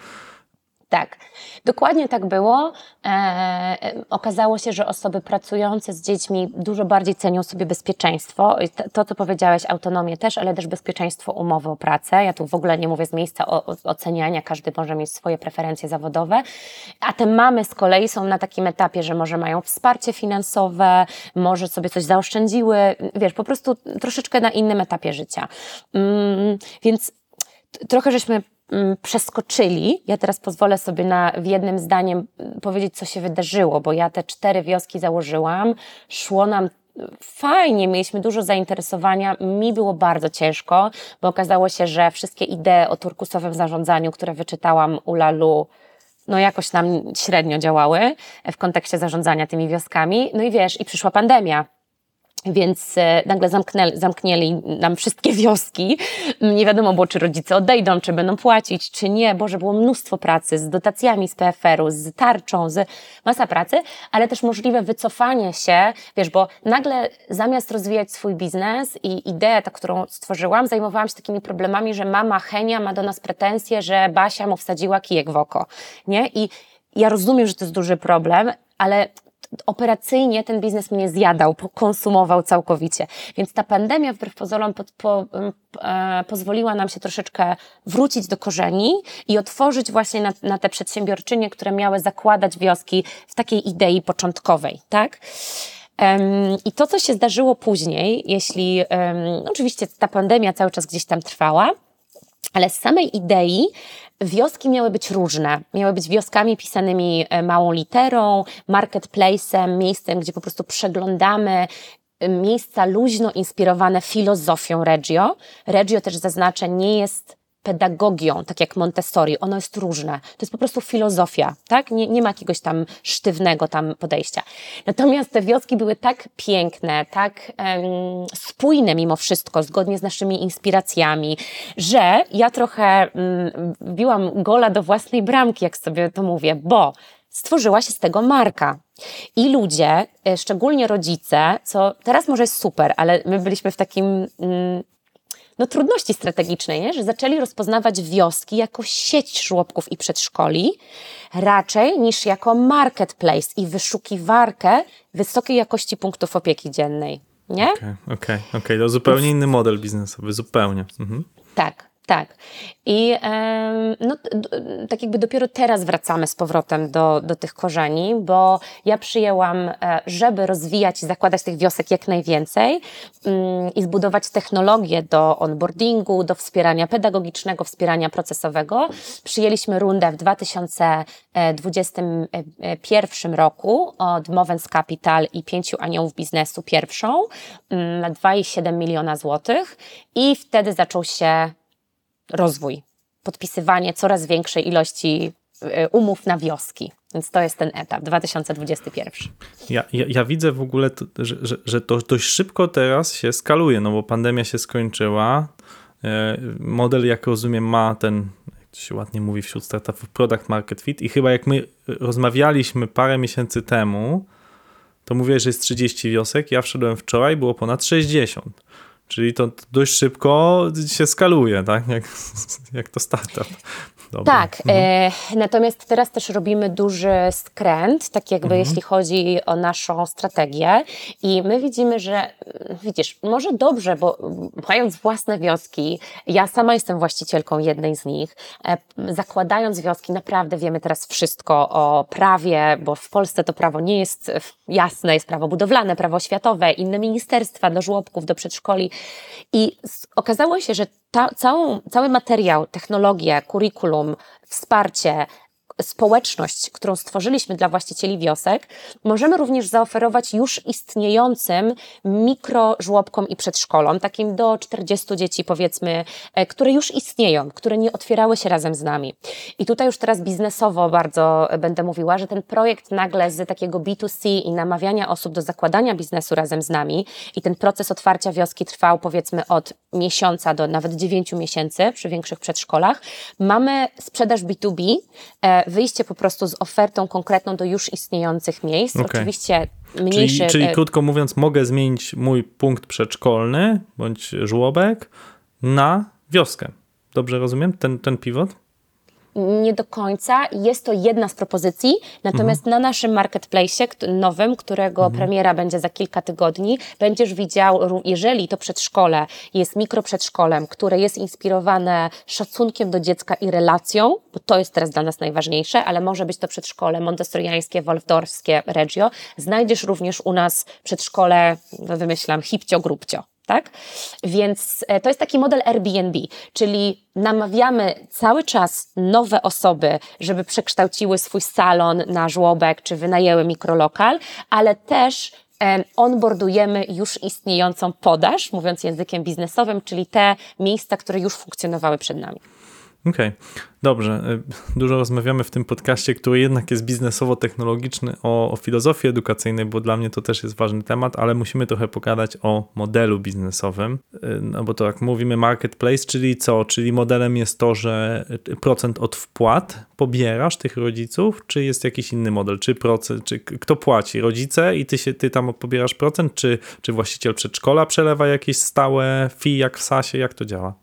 Tak, dokładnie tak było. E, e, okazało się, że osoby pracujące z dziećmi dużo bardziej cenią sobie bezpieczeństwo. To, co powiedziałeś, autonomię też, ale też bezpieczeństwo umowy o pracę. Ja tu w ogóle nie mówię z miejsca o, o, oceniania, każdy może mieć swoje preferencje zawodowe. A te mamy z kolei są na takim etapie, że może mają wsparcie finansowe, może sobie coś zaoszczędziły, wiesz, po prostu troszeczkę na innym etapie życia. Mm, więc trochę żeśmy przeskoczyli. Ja teraz pozwolę sobie na, w jednym zdaniem mm, powiedzieć, co się wydarzyło, bo ja te cztery wioski założyłam, szło nam fajnie, mieliśmy dużo zainteresowania. Mi było bardzo ciężko, bo okazało się, że wszystkie idee o turkusowym zarządzaniu, które wyczytałam u Lalu, no jakoś nam średnio działały w kontekście zarządzania tymi wioskami. No i wiesz, i przyszła pandemia. Więc e, nagle zamknęli, zamknęli nam wszystkie wioski. Nie wiadomo było, czy rodzice odejdą, czy będą płacić, czy nie. Boże, było mnóstwo pracy z dotacjami z PFR-u, z tarczą, z masa pracy, ale też możliwe wycofanie się, wiesz, bo nagle zamiast rozwijać swój biznes i ideę, ta, którą stworzyłam, zajmowałam się takimi problemami, że mama Henia ma do nas pretensje, że Basia mu wsadziła kijek w oko, nie? I ja rozumiem, że to jest duży problem, ale operacyjnie ten biznes mnie zjadał, konsumował całkowicie. Więc ta pandemia wbrew pozorom pod, po, e, pozwoliła nam się troszeczkę wrócić do korzeni i otworzyć właśnie na, na te przedsiębiorczynie, które miały zakładać wioski w takiej idei początkowej, tak? I to, co się zdarzyło później, jeśli um, oczywiście ta pandemia cały czas gdzieś tam trwała, ale z samej idei wioski miały być różne. Miały być wioskami pisanymi e, małą literą, marketplacem, miejscem, gdzie po prostu przeglądamy e, miejsca luźno inspirowane filozofią Reggio. Reggio też zaznaczę, nie jest pedagogią, tak jak Montessori, ono jest różne. To jest po prostu filozofia, tak? Nie, nie ma jakiegoś tam sztywnego tam podejścia. Natomiast te wioski były tak piękne, tak um, spójne mimo wszystko, zgodnie z naszymi inspiracjami, że ja trochę um, biłam gola do własnej bramki, jak sobie to mówię, bo stworzyła się z tego marka. I ludzie, e, szczególnie rodzice, co teraz może jest super, ale my byliśmy w takim mm, no, trudności strategicznej, nie? że zaczęli rozpoznawać wioski jako sieć żłobków i przedszkoli, raczej niż jako marketplace i wyszukiwarkę wysokiej jakości punktów opieki dziennej. Nie? Okej, okay, okej, okay, okay. to zupełnie inny model biznesowy, zupełnie. Mhm. Tak, tak. I no, tak jakby dopiero teraz wracamy z powrotem do, do tych korzeni, bo ja przyjęłam, e, żeby rozwijać i zakładać tych wiosek jak najwięcej mm, i zbudować technologię do onboardingu, do wspierania pedagogicznego, wspierania procesowego. Przyjęliśmy rundę w 2021 roku od Movens Capital i pięciu aniołów biznesu pierwszą mm, na 2,7 miliona złotych i wtedy zaczął się rozwój, podpisywanie coraz większej ilości e, umów na wioski. Więc to jest ten etap, 2021. Ja, ja, ja widzę w ogóle, to, że, że, że to dość szybko teraz się skaluje, no bo pandemia się skończyła. E, model, jak rozumiem, ma ten, jak to się ładnie mówi wśród startupów, product market fit i chyba jak my rozmawialiśmy parę miesięcy temu, to mówię, że jest 30 wiosek, ja wszedłem wczoraj, było ponad 60. Czyli to dość szybko się skaluje, tak? Jak, jak to startup. Dobra. Tak, mhm. e, natomiast teraz też robimy duży skręt, tak jakby mhm. jeśli chodzi o naszą strategię i my widzimy, że widzisz, może dobrze, bo mając własne wioski, ja sama jestem właścicielką jednej z nich, e, zakładając wioski naprawdę wiemy teraz wszystko o prawie, bo w Polsce to prawo nie jest jasne, jest prawo budowlane, prawo oświatowe, inne ministerstwa do żłobków, do przedszkoli i okazało się, że ta, całą, cały materiał, technologia, kurikulum, wsparcie, społeczność, którą stworzyliśmy dla właścicieli wiosek, możemy również zaoferować już istniejącym mikrożłobkom i przedszkolom, takim do 40 dzieci powiedzmy, e, które już istnieją, które nie otwierały się razem z nami. I tutaj już teraz biznesowo bardzo będę mówiła, że ten projekt nagle z takiego B2C i namawiania osób do zakładania biznesu razem z nami i ten proces otwarcia wioski trwał powiedzmy od miesiąca do nawet 9 miesięcy przy większych przedszkolach. Mamy sprzedaż B2B, wyjście po prostu z ofertą konkretną do już istniejących miejsc. Okay. Oczywiście mniejsze... Czyli, czyli krótko mówiąc, mogę zmienić mój punkt przedszkolny bądź żłobek na wioskę. Dobrze rozumiem ten, ten pivot? Nie do końca. Jest to jedna z propozycji, natomiast mhm. na naszym marketplace nowym, którego mhm. premiera będzie za kilka tygodni, będziesz widział, jeżeli to przedszkole jest mikroprzedszkolem, które jest inspirowane szacunkiem do dziecka i relacją, bo to jest teraz dla nas najważniejsze, ale może być to przedszkole montessoriańskie, waldorfskie, regio. Znajdziesz również u nas przedszkole, no wymyślam, hipcio-grubcio tak? Więc e, to jest taki model Airbnb, czyli namawiamy cały czas nowe osoby, żeby przekształciły swój salon na żłobek czy wynajęły mikrolokal, ale też onboardujemy już istniejącą podaż, mówiąc językiem biznesowym, czyli te miejsca, które już funkcjonowały przed nami. Okej, okay. dobrze. Y, dużo rozmawiamy w tym podcaście, który jednak jest biznesowo-technologiczny o, o, filozofii edukacyjnej, bo dla mnie to też jest ważny temat, ale musimy trochę pogadać o modelu biznesowym. Y, no bo to jak mówimy marketplace, czyli co? Czyli modelem jest to, że procent od wpłat pobierasz tych rodziców, czy jest jakiś inny model? Czy procent, czy kto płaci? Rodzice i ty, się, ty tam pobierasz procent, czy, czy właściciel przedszkola przelewa jakieś stałe fee jak w SASie? Jak to działa?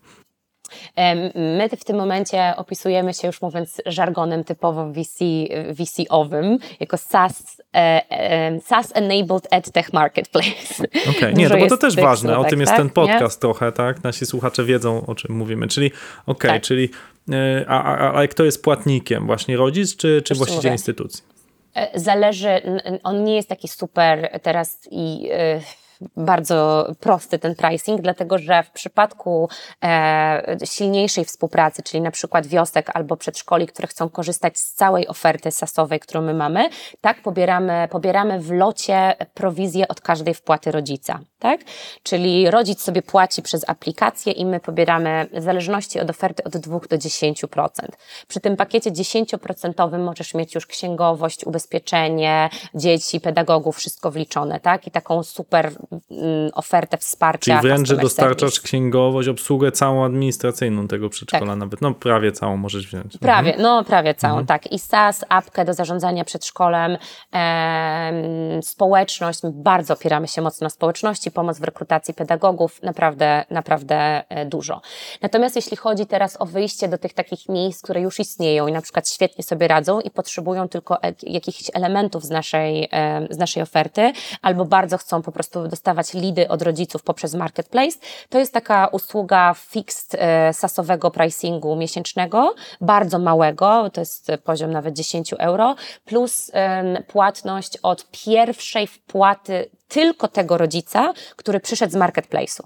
My w tym momencie opisujemy się już mówiąc żargonem typowo VC, VC-owym, jako SaaS, e, e, SaaS Enabled EdTech Marketplace. Okej, okay. nie, to, bo to też ważne, o tym jest tak? ten podcast nie? trochę, tak? Nasi słuchacze wiedzą, o czym mówimy, czyli okej, okay, tak. czyli e, a, a, a kto jest płatnikiem? Właśnie rodzic czy, czy właściciel mówię. instytucji? Zależy, on nie jest taki super teraz i bardzo prosty ten pricing, dlatego że w przypadku e, silniejszej współpracy, czyli na przykład wiosek albo przedszkoli, które chcą korzystać z całej oferty sasowej, którą my mamy, tak pobieramy, pobieramy w locie prowizję od każdej wpłaty rodzica. Tak? Czyli rodzic sobie płaci przez aplikację i my pobieramy w zależności od oferty od 2 do 10%. Przy tym pakiecie 10% możesz mieć już księgowość, ubezpieczenie, dzieci, pedagogów, wszystko wliczone, tak? I taką super Mm, ofertę wsparcia. Czyli wręcz, że dostarczasz service. księgowość, obsługę całą administracyjną tego przedszkola tak. nawet. No prawie całą możesz wziąć. Prawie, mhm. no prawie całą, mhm. tak. I SAS, apkę do zarządzania przedszkolem, e, społeczność, bardzo opieramy się mocno na społeczności, pomoc w rekrutacji pedagogów, naprawdę, naprawdę e, dużo. Natomiast jeśli chodzi teraz o wyjście do tych takich miejsc, które już istnieją i na przykład świetnie sobie radzą i potrzebują tylko e, jakichś elementów z naszej, e, z naszej oferty, albo bardzo chcą po prostu dostawać lidy od rodziców poprzez marketplace. To jest taka usługa fixed sasowego pricingu miesięcznego, bardzo małego, to jest poziom nawet 10 euro, plus płatność od pierwszej wpłaty tylko tego rodzica, który przyszedł z marketplace'u.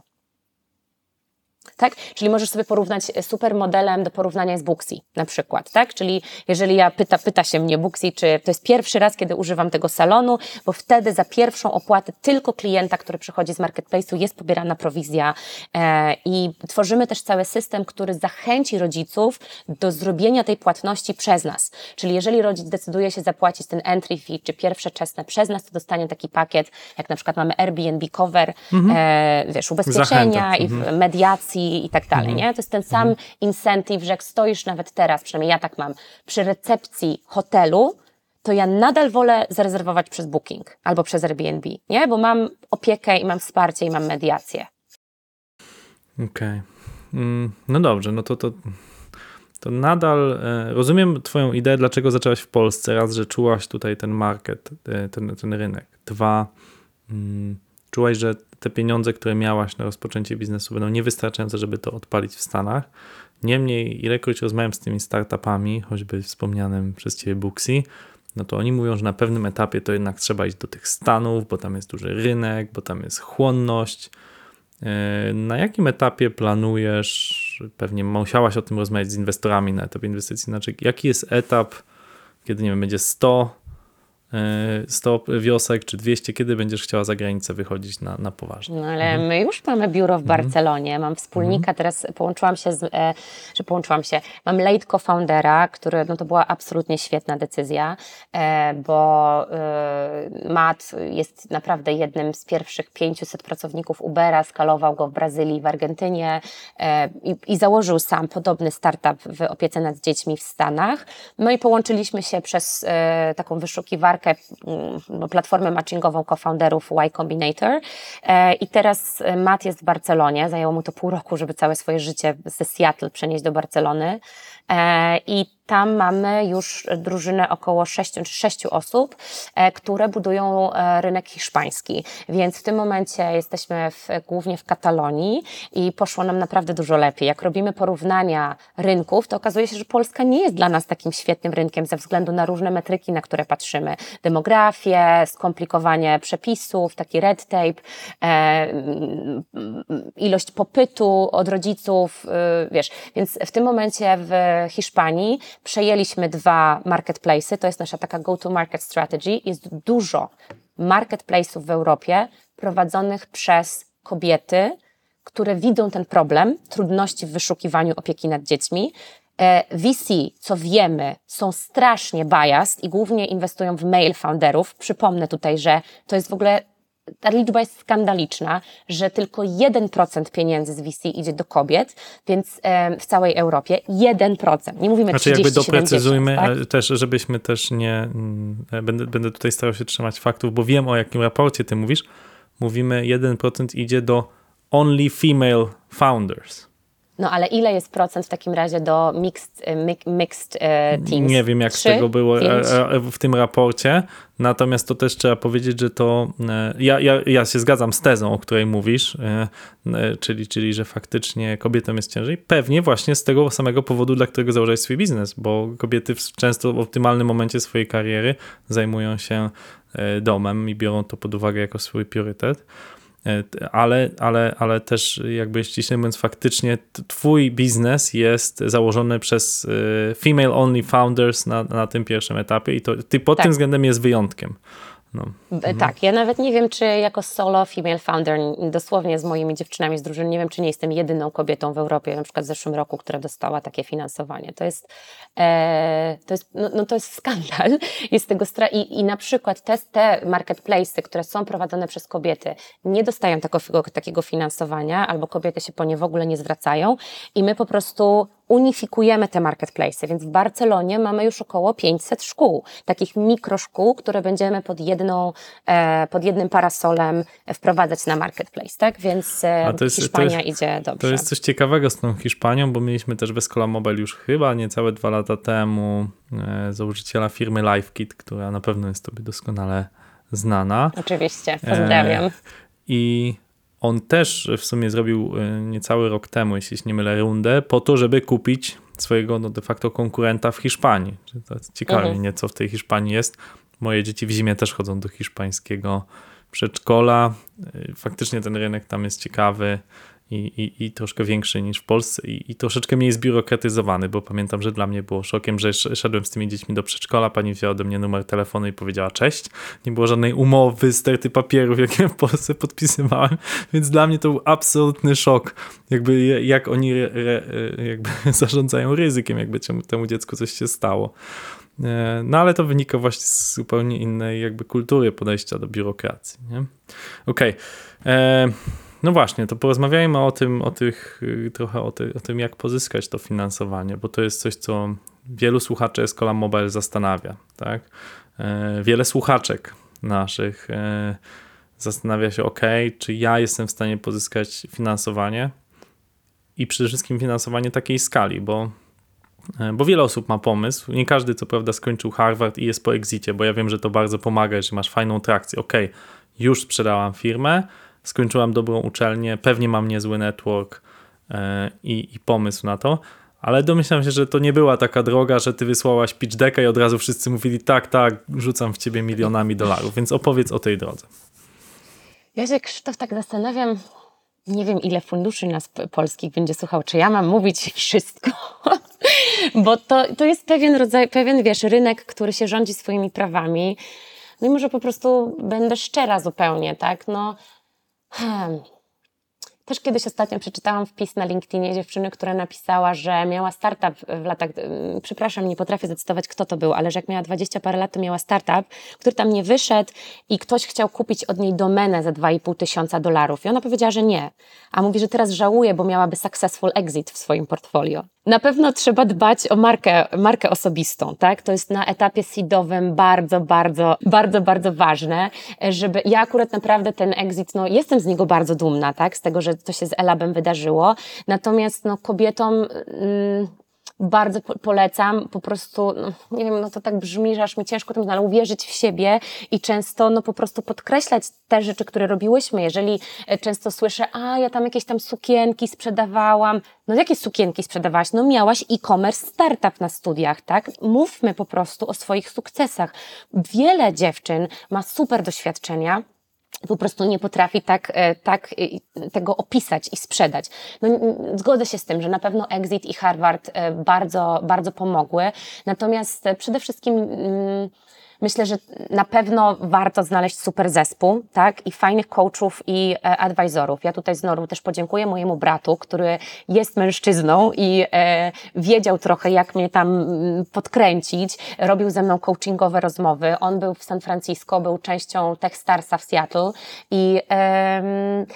Tak? Czyli możesz sobie porównać super modelem do porównania jest Booksy na przykład, tak? Czyli jeżeli ja pyta, pyta się mnie Booksy, czy to jest pierwszy raz, kiedy używam tego salonu, bo wtedy za pierwszą opłatę tylko klienta, który przychodzi z marketplace'u jest pobierana prowizja e, i tworzymy też cały system, który zachęci rodziców do zrobienia tej płatności przez nas. Czyli jeżeli rodzic decyduje się zapłacić ten entry fee, czy pierwsze czesne przez nas, to dostanie taki pakiet, jak na przykład mamy Airbnb cover, e, wiesz, ubezpieczenia Zachęta. i w mediacji i tak dalej, nie? To jest ten sam incentive, że jak stoisz nawet teraz, przynajmniej ja tak mam, przy recepcji hotelu, to ja nadal wolę zarezerwować przez Booking albo przez Airbnb, nie? Bo mam opiekę i mam wsparcie i mam mediację. Okej. Mm, No dobrze, no to, to, to nadal e, rozumiem Twoją ideę, dlaczego zaczęłaś w Polsce. Raz, że czułaś tutaj ten market, e, ten, ten rynek. Dwa, mm, czułaś, że te pieniądze, które miałaś na rozpoczęcie biznesu, będą niewystarczające, żeby to odpalić w Stanach. Niemniej, ilekroć rozmawiam z tymi startupami, choćby wspomnianym przez Ciebie Booksy, no to oni mówią, że na pewnym etapie to jednak trzeba iść do tych Stanów, bo tam jest duży rynek, bo tam jest chłonność. E, Na jakim etapie planujesz, pewnie musiałaś o tym rozmawiać z inwestorami na etapie inwestycji, znaczy jaki jest etap, kiedy nie wiem, będzie 100, e, 100 wiosek czy 200, kiedy będziesz chciała za granicę wychodzić na, na poważnie? No ale my już mamy biuro w Barcelonie, mam wspólnika, teraz połączyłam się z, e, że połączyłam się, mam late co-foundera, który, no to była absolutnie świetna decyzja, e, bo e, Matt jest naprawdę jednym z pierwszych 500 pracowników Ubera, skalował go w Brazylii, w Argentynie e, i, i założył sam podobny startup w opiece nad dziećmi w Stanach. No i połączyliśmy się przez e, taką wyszukiwarkę, mm, no, platformę matchingową co-founderów Y Combinator. E, i teraz e, Matt jest w Barcelonie, zajęło mu to pół roku, żeby całe swoje życie ze Seattle przenieść do Barcelony. E, i tam mamy już drużynę około 6 czy 6 osób, e, które budują e, rynek hiszpański. Więc w tym momencie jesteśmy w, głównie w Katalonii i poszło nam naprawdę dużo lepiej. Jak robimy porównania rynków, to okazuje się, że Polska nie jest dla nas takim świetnym rynkiem ze względu na różne metryki, na które patrzymy. Demografię, skomplikowanie przepisów, taki red tape, e, ilość popytu od rodziców, y, wiesz. Więc w tym momencie w Hiszpanii przejęliśmy dwa marketplace'y, to jest nasza taka go-to-market strategy. Jest dużo marketplace'ów w Europie prowadzonych przez kobiety, które widzą ten problem, trudności w wyszukiwaniu opieki nad dziećmi. E, VC, co wiemy, są strasznie biased i głównie inwestują w male founderów. Przypomnę tutaj, że to jest w ogóle ta liczba jest skandaliczna, że tylko 1% pieniędzy z VC idzie do kobiet, więc w całej Europie 1%. Nie mówimy Znaczy 30, jakby doprecyzujmy 70, tak? e, też, żebyśmy też nie, mm, e, będę, będę tutaj starał się trzymać faktów, bo wiem o jakim raporcie ty mówisz. Mówimy 1% idzie do only female founders. No ale ile jest procent w takim razie do mixed, e, mi- mixed e, teams? Nie wiem, jak z Trzy? tego było e, Pięć? e, w tym raporcie, natomiast to też trzeba powiedzieć, że to. e, Ja, ja, ja się zgadzam z tezą, o której mówisz, e, e, czyli, czyli że faktycznie kobietom jest ciężej. Pewnie właśnie z tego samego powodu, dla którego założyłeś swój biznes, bo kobiety często w optymalnym momencie swojej kariery zajmują się e, domem i biorą to pod uwagę jako swój priorytet. E, Ale, ale, ale też jakby ściśle mówiąc faktycznie twój biznes jest założony przez e, female only founders na, na tym pierwszym etapie i to ty pod Tak. tym względem jest wyjątkiem. No. E, Tak, ja nawet nie wiem, czy jako solo female founder, dosłownie z moimi dziewczynami z drużyny, nie wiem, czy nie jestem jedyną kobietą w Europie, na przykład w zeszłym roku, która dostała takie finansowanie. To jest, e, to jest, no, no to jest skandal. Jest tego stra- i, I na przykład te, te marketplace'y, które są prowadzone przez kobiety, nie dostają takiego, takiego finansowania, albo kobiety się po nie w ogóle nie zwracają i my po prostu unifikujemy te marketplace'y, więc w Barcelonie mamy już około 500 szkół, takich mikroszkół, które będziemy pod jedną, e, pod jednym parasolem wprowadzać na marketplace, tak? Więc e, to jest- to Hiszpania jest- idzie dobrze. To jest coś ciekawego z tą Hiszpanią, bo mieliśmy też w Escola Mobile już chyba niecałe dwa lata temu e, założyciela firmy LifeKit, która na pewno jest tobie doskonale znana. Oczywiście, pozdrawiam. I on też w sumie zrobił e, niecały rok temu, jeśli się nie mylę, rundę po to, żeby kupić swojego no, de facto konkurenta w Hiszpanii. To jest ciekawe Mhm. mnie, co w tej Hiszpanii jest. Moje dzieci w zimie też chodzą do hiszpańskiego przedszkola. E, Faktycznie ten rynek tam jest ciekawy i, i, i troszkę większy niż w Polsce i, i troszeczkę mniej zbiurokratyzowany, bo pamiętam, że dla mnie było szokiem, że szedłem z tymi dziećmi do przedszkola, pani wzięła ode mnie numer telefonu i powiedziała cześć. Nie było żadnej umowy, sterty papierów, jak ja w Polsce podpisywałem, więc dla mnie to był absolutny szok, jakby jak oni re, re, jakby zarządzają ryzykiem, jakby temu dziecku coś się stało. E, no ale to wynika właśnie z zupełnie innej jakby kultury podejścia do biurokracji. Okej. Okay. E, no właśnie, to porozmawiajmy o tym, o tych, y, trochę o, ty, o, tym, jak pozyskać to finansowanie, bo to jest coś, co wielu słuchaczy Escola Mobile zastanawia. Tak? E, wiele słuchaczek naszych zastanawia się, ok, czy ja jestem w stanie pozyskać finansowanie i przede wszystkim finansowanie takiej skali, bo E, bo wiele osób ma pomysł. Nie każdy, co prawda, skończył Harvard i jest po exicie, bo ja wiem, że to bardzo pomaga, że masz fajną trakcję. Ok, już sprzedałam firmę, skończyłam dobrą uczelnię, pewnie mam niezły network e, i, i pomysł na to. Ale domyślam się, że to nie była taka droga, że ty wysłałaś pitch decka i od razu wszyscy mówili tak, tak, rzucam w ciebie milionami dolarów. Więc opowiedz o tej drodze. Ja się, Krzysztof, tak zastanawiam, nie wiem ile funduszy nas polskich będzie słuchał, czy ja mam mówić wszystko, bo to, to jest pewien rodzaj, pewien wiesz, rynek, który się rządzi swoimi prawami. No i może po prostu będę szczera zupełnie, tak? No, hmm. Też kiedyś ostatnio przeczytałam wpis na LinkedInie dziewczyny, która napisała, że miała startup w latach, przepraszam, nie potrafię zacytować kto to był, ale że jak miała 20 parę lat, to miała startup, który tam nie wyszedł i ktoś chciał kupić od niej domenę za 2,5 tysiąca dolarów. I ona powiedziała, że nie. A mówi, że teraz żałuje, bo miałaby successful exit w swoim portfolio. Na pewno trzeba dbać o markę, markę osobistą, tak? To jest na etapie seedowym bardzo, bardzo, bardzo, bardzo ważne, żeby ja akurat naprawdę ten exit, no jestem z niego bardzo dumna, tak? Z tego, że to się z Elabem wydarzyło. Natomiast no kobietom, mm, bardzo polecam, po prostu, no, nie wiem, no to tak brzmi, że aż mi ciężko tym, ale uwierzyć w siebie i często, no po prostu podkreślać te rzeczy, które robiłyśmy. Jeżeli e, często słyszę, a ja tam jakieś tam sukienki sprzedawałam, no jakie sukienki sprzedawałaś? No miałaś e-commerce startup na studiach, tak? Mówmy po prostu o swoich sukcesach. Wiele dziewczyn ma super doświadczenia, po prostu nie potrafi tak, e, tak tego opisać i sprzedać. No, zgodzę się z tym, że na pewno Exit i Harvard e, bardzo, bardzo pomogły. Natomiast e, przede wszystkim mm, Myślę, że na pewno warto znaleźć super zespół, tak? I fajnych coachów i e, advisorów. Ja tutaj znowu też podziękuję mojemu bratu, który jest mężczyzną i e, wiedział trochę, jak mnie tam mm, podkręcić. Robił ze mną coachingowe rozmowy. On był w San Francisco, był częścią Techstarsa w Seattle i e,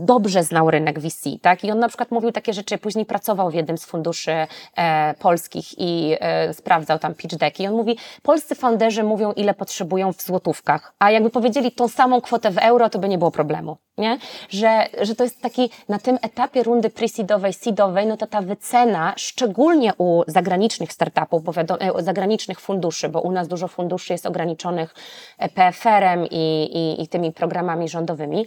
dobrze znał rynek VC, tak? I on na przykład mówił takie rzeczy, później pracował w jednym z funduszy e, polskich i e, sprawdzał tam pitch decki. I on mówi, polscy founderzy mówią, ile potrzebują w złotówkach, a jakby powiedzieli tą samą kwotę w euro, to by nie było problemu, nie? Że, że to jest taki, na tym etapie rundy pre-seedowej, seedowej, no to ta wycena, szczególnie u zagranicznych startupów, bo wiadomo, e, zagranicznych funduszy, bo u nas dużo funduszy jest ograniczonych e, PFR-em i, i, i tymi programami rządowymi,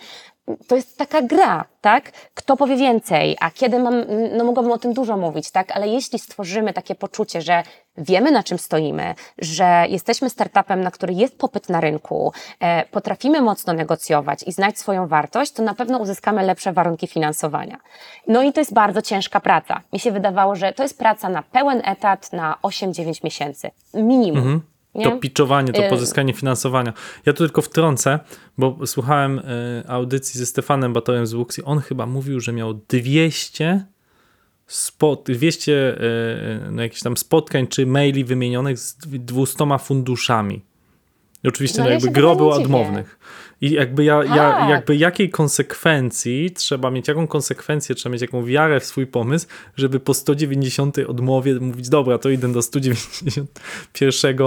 to jest taka gra, tak? Kto powie więcej, a kiedy mam, no mogłabym o tym dużo mówić, tak? Ale jeśli stworzymy takie poczucie, że wiemy na czym stoimy, że jesteśmy startupem, na który jest popyt na rynku, e, potrafimy mocno negocjować i znać swoją wartość, to na pewno uzyskamy lepsze warunki finansowania. No i to jest bardzo ciężka praca. Mi się wydawało, że to jest praca na pełen etat na 8-9 miesięcy. Minimum. Mhm. Nie? To pitchowanie, to y- pozyskanie finansowania. Ja tu tylko wtrącę, bo słuchałem y, audycji ze Stefanem Batorem z Wuxi. On chyba mówił, że miał 200 spot, 200 y, no, jakichś tam spotkań czy maili wymienionych z 200 funduszami. I oczywiście no, no jakby ja gro było odmownych. I jakby, ja, ja, tak. jakby jakiej konsekwencji trzeba mieć, jaką konsekwencję trzeba mieć, jaką wiarę w swój pomysł, żeby po 190 odmowie mówić, dobra, to idę do 191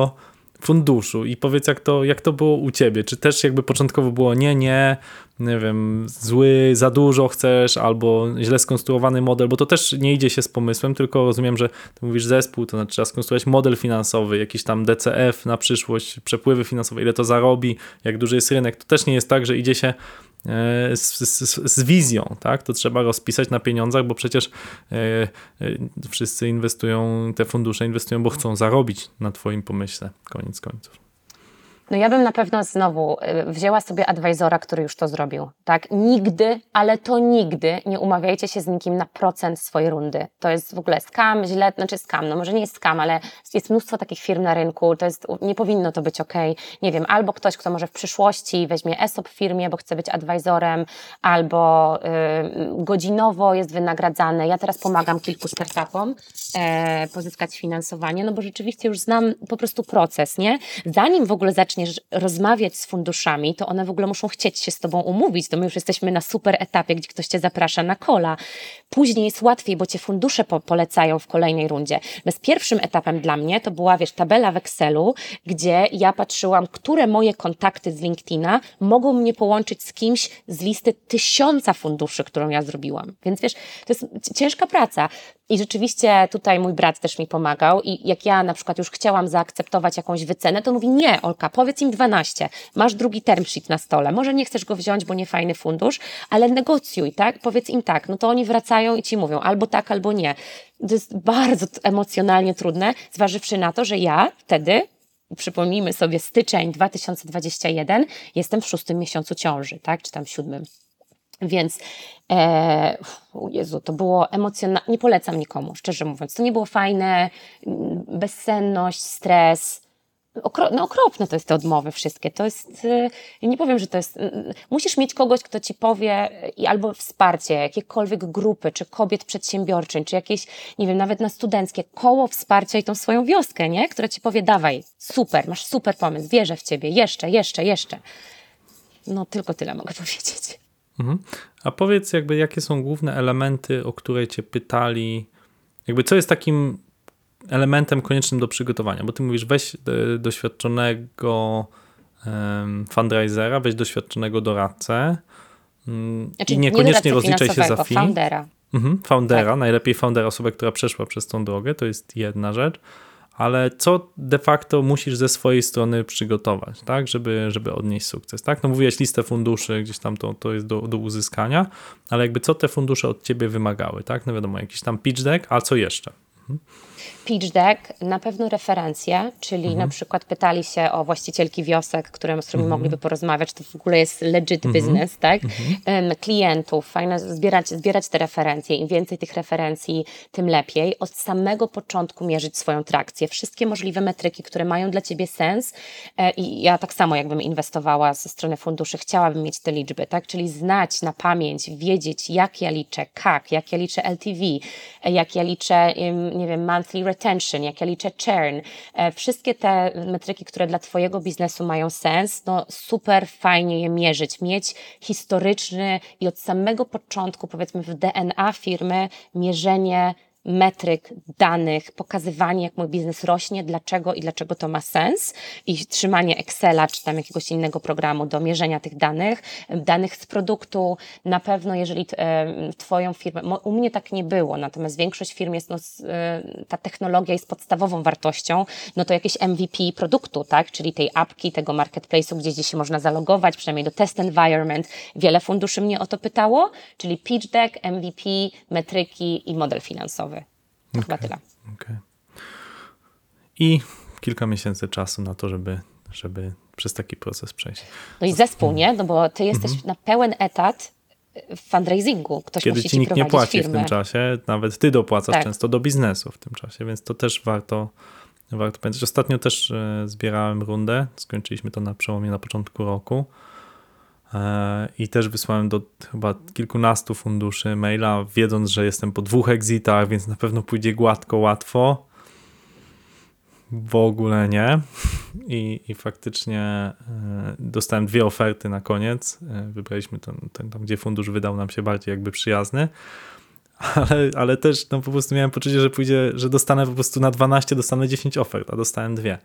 funduszu i powiedz, jak to, jak to było u ciebie? Czy też jakby początkowo było nie, nie, nie wiem, zły, za dużo chcesz, albo źle skonstruowany model, bo to też nie idzie się z pomysłem, tylko rozumiem, że ty mówisz zespół, to znaczy trzeba skonstruować model finansowy, jakiś tam DCF na przyszłość, przepływy finansowe, ile to zarobi, jak duży jest rynek. To też nie jest tak, że idzie się z, z, z, wizją, tak? To trzeba rozpisać na pieniądzach, bo przecież e, e, wszyscy inwestują, te fundusze inwestują, bo chcą zarobić na Twoim pomyśle, koniec końców. No ja bym na pewno znowu y, wzięła sobie advisora, który już to zrobił. Tak? Nigdy, ale to nigdy nie umawiajcie się z nikim na procent swojej rundy. To jest w ogóle skam, źle, znaczy skam, no może nie jest skam, ale jest mnóstwo takich firm na rynku, to jest, nie powinno to być ok. Nie wiem, albo ktoś, kto może w przyszłości weźmie ESOP w firmie, bo chce być advisorem, albo y, godzinowo jest wynagradzany. Ja teraz pomagam kilku startupom e, pozyskać finansowanie, no bo rzeczywiście już znam po prostu proces, nie? Zanim w ogóle zaczniesz rozmawiać z funduszami, to one w ogóle muszą chcieć się z tobą umówić, to my już jesteśmy na super etapie, gdzie ktoś cię zaprasza na kola. Później jest łatwiej, bo cię fundusze po polecają w kolejnej rundzie. Bez pierwszym etapem dla mnie to była, wiesz, tabela w Excelu, gdzie ja patrzyłam, które moje kontakty z LinkedIna mogą mnie połączyć z kimś z listy tysiąca funduszy, którą ja zrobiłam. Więc wiesz, to jest ciężka praca. I rzeczywiście tutaj mój brat też mi pomagał i jak ja na przykład już chciałam zaakceptować jakąś wycenę, to mówi nie, Olka, powiedz im 12, masz drugi term sheet na stole, może nie chcesz go wziąć, bo nie fajny fundusz, ale negocjuj, tak? Powiedz im tak, no to oni wracają i ci mówią albo tak, albo nie. To jest bardzo emocjonalnie trudne, zważywszy na to, że ja wtedy przypomnijmy sobie styczeń 2021, jestem w szóstym miesiącu ciąży, tak, czy tam siódmym. Więc e, o Jezu, to było emocjonalne. Nie polecam nikomu, szczerze mówiąc. To nie było fajne, mm, bezsenność, stres. Okro, no okropne to jest te odmowy wszystkie. To jest, ja nie powiem, że to jest, musisz mieć kogoś, kto ci powie i albo wsparcie, jakiekolwiek grupy, czy kobiet przedsiębiorczych, czy jakieś, nie wiem, nawet na studenckie, koło wsparcia i tą swoją wioskę, nie? Która ci powie, dawaj, super, masz super pomysł, wierzę w ciebie, jeszcze, jeszcze, jeszcze. No tylko tyle mogę powiedzieć. Mhm. A powiedz jakby, jakie są główne elementy, o które cię pytali, jakby co jest takim elementem koniecznym do przygotowania, bo ty mówisz weź e, doświadczonego fundraisera, weź doświadczonego doradcę mm, znaczy, i niekoniecznie nie rozliczaj się za fee. Foundera. Mhm, foundera, tak. najlepiej foundera, osobę, która przeszła przez tą drogę, to jest jedna rzecz ale co de facto musisz ze swojej strony przygotować, tak, żeby, żeby odnieść sukces, tak? No mówiłeś listę funduszy, gdzieś tam to, to jest do, do uzyskania, ale jakby co te fundusze od ciebie wymagały, tak? No wiadomo, jakiś tam pitch deck, a co jeszcze? Mhm pitch deck, na pewno referencje, czyli mhm. na przykład pytali się o właścicielki wiosek, które, z którymi mhm. mogliby porozmawiać, to w ogóle jest legit mhm. business, tak? Mhm. Klientów, fajne zbierać, zbierać te referencje. Im więcej tych referencji, tym lepiej. Od samego początku mierzyć swoją trakcję. Wszystkie możliwe metryki, które mają dla Ciebie sens e, i ja tak samo jakbym inwestowała ze strony funduszy, chciałabym mieć te liczby, tak? Czyli znać na pamięć, wiedzieć jak ja liczę CAC, jak ja liczę LTV, e, jak ja liczę, nie wiem, monthly retention, jak ja liczę churn, e, wszystkie te metryki, które dla Twojego biznesu mają sens, no super fajnie je mierzyć, mieć historyczny i od samego początku, powiedzmy w DNA firmy, mierzenie metryk, danych, pokazywanie, jak mój biznes rośnie, dlaczego i dlaczego to ma sens i trzymanie Excela czy tam jakiegoś innego programu do mierzenia tych danych, danych z produktu. Na pewno, jeżeli Twoją firmę, u mnie tak nie było, natomiast większość firm jest, no, e, ta technologia jest podstawową wartością, no to jakieś MVP produktu, tak, czyli tej apki, tego marketplace'u, gdzie gdzieś się można zalogować, przynajmniej do test environment. Wiele funduszy mnie o to pytało, czyli pitch deck, MVP, metryki i model finansowy. Okay. chyba tyle. Okay. I kilka miesięcy czasu na to, żeby, żeby przez taki proces przejść. No i zespół, nie? No bo ty jesteś mhm. na pełen etat w fundraisingu. Ktoś Kiedy musi ci nikt nie płaci firmę. w tym czasie, nawet ty dopłacasz tak. często do biznesu w tym czasie, więc to też warto, warto pamiętać. Ostatnio też e, zbierałem rundę, skończyliśmy to na przełomie na początku roku E, I też wysłałem do chyba kilkunastu funduszy maila, wiedząc, że jestem po dwóch exitach, więc na pewno pójdzie gładko, łatwo. W ogóle nie. I, i faktycznie e, dostałem dwie oferty na koniec. E, wybraliśmy ten, ten tam, gdzie fundusz wydał nam się bardziej jakby przyjazny ale, ale też no, po prostu miałem poczucie, że pójdzie, że dostanę po prostu na 12, dostanę 10 ofert, a dostałem dwie.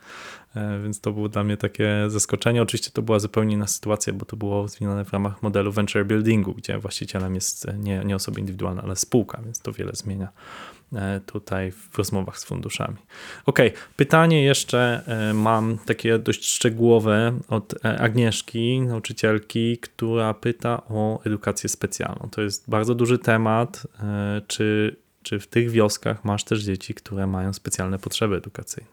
E, więc to było dla mnie takie zaskoczenie. Oczywiście to była zupełnie inna sytuacja, bo to było zmienione w ramach modelu venture buildingu, gdzie właścicielem jest nie, nie osoba indywidualna, ale spółka, więc to wiele zmienia. E, tutaj w rozmowach z funduszami. Ok, pytanie jeszcze e, mam takie dość szczegółowe od e, Agnieszki, nauczycielki, która pyta o edukację specjalną. To jest bardzo duży temat. Czy, czy w tych wioskach masz też dzieci, które mają specjalne potrzeby edukacyjne?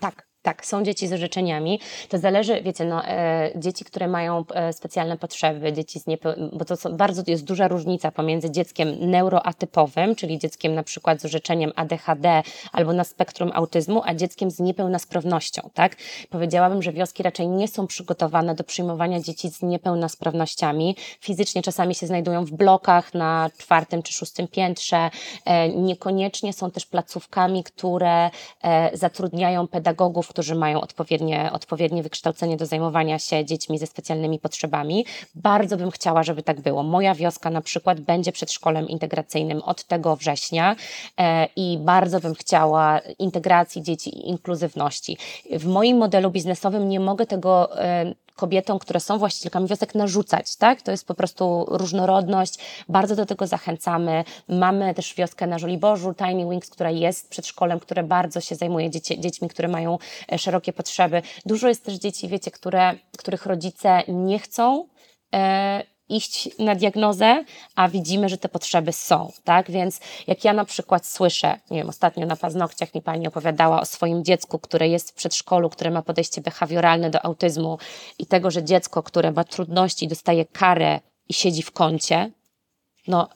Tak, Tak, są dzieci z orzeczeniami. To zależy, wiecie, no, e, dzieci, które mają e, specjalne potrzeby, dzieci z niepeł- bo to są, bardzo jest duża różnica pomiędzy dzieckiem neuroatypowym, czyli dzieckiem na przykład z orzeczeniem ADHD albo na spektrum autyzmu, a dzieckiem z niepełnosprawnością, tak? Powiedziałabym, że wioski raczej nie są przygotowane do przyjmowania dzieci z niepełnosprawnościami. Fizycznie czasami się znajdują w blokach na czwartym czy szóstym piętrze. E, niekoniecznie są też placówkami, które e, zatrudniają pedagogów, którzy mają odpowiednie, odpowiednie wykształcenie do zajmowania się dziećmi ze specjalnymi potrzebami. Bardzo bym chciała, żeby tak było. Moja wioska na przykład będzie przedszkolem integracyjnym od tego września e, i bardzo bym chciała integracji dzieci i inkluzywności. W moim modelu biznesowym nie mogę tego e, kobietom, które są właścicielkami wiosek, narzucać, tak? To jest po prostu różnorodność, bardzo do tego zachęcamy. Mamy też wioskę na Żoliborzu, Tiny Wings, która jest przedszkolem, które bardzo się zajmuje dzieci, dziećmi, które mają e, szerokie potrzeby. Dużo jest też dzieci, wiecie, które, których rodzice nie chcą e, iść na diagnozę, a widzimy, że te potrzeby są, tak? Więc jak ja na przykład słyszę, nie wiem, ostatnio na paznokciach mi pani opowiadała o swoim dziecku, które jest w przedszkolu, które ma podejście behawioralne do autyzmu i tego, że dziecko, które ma trudności, dostaje karę i siedzi w kącie, no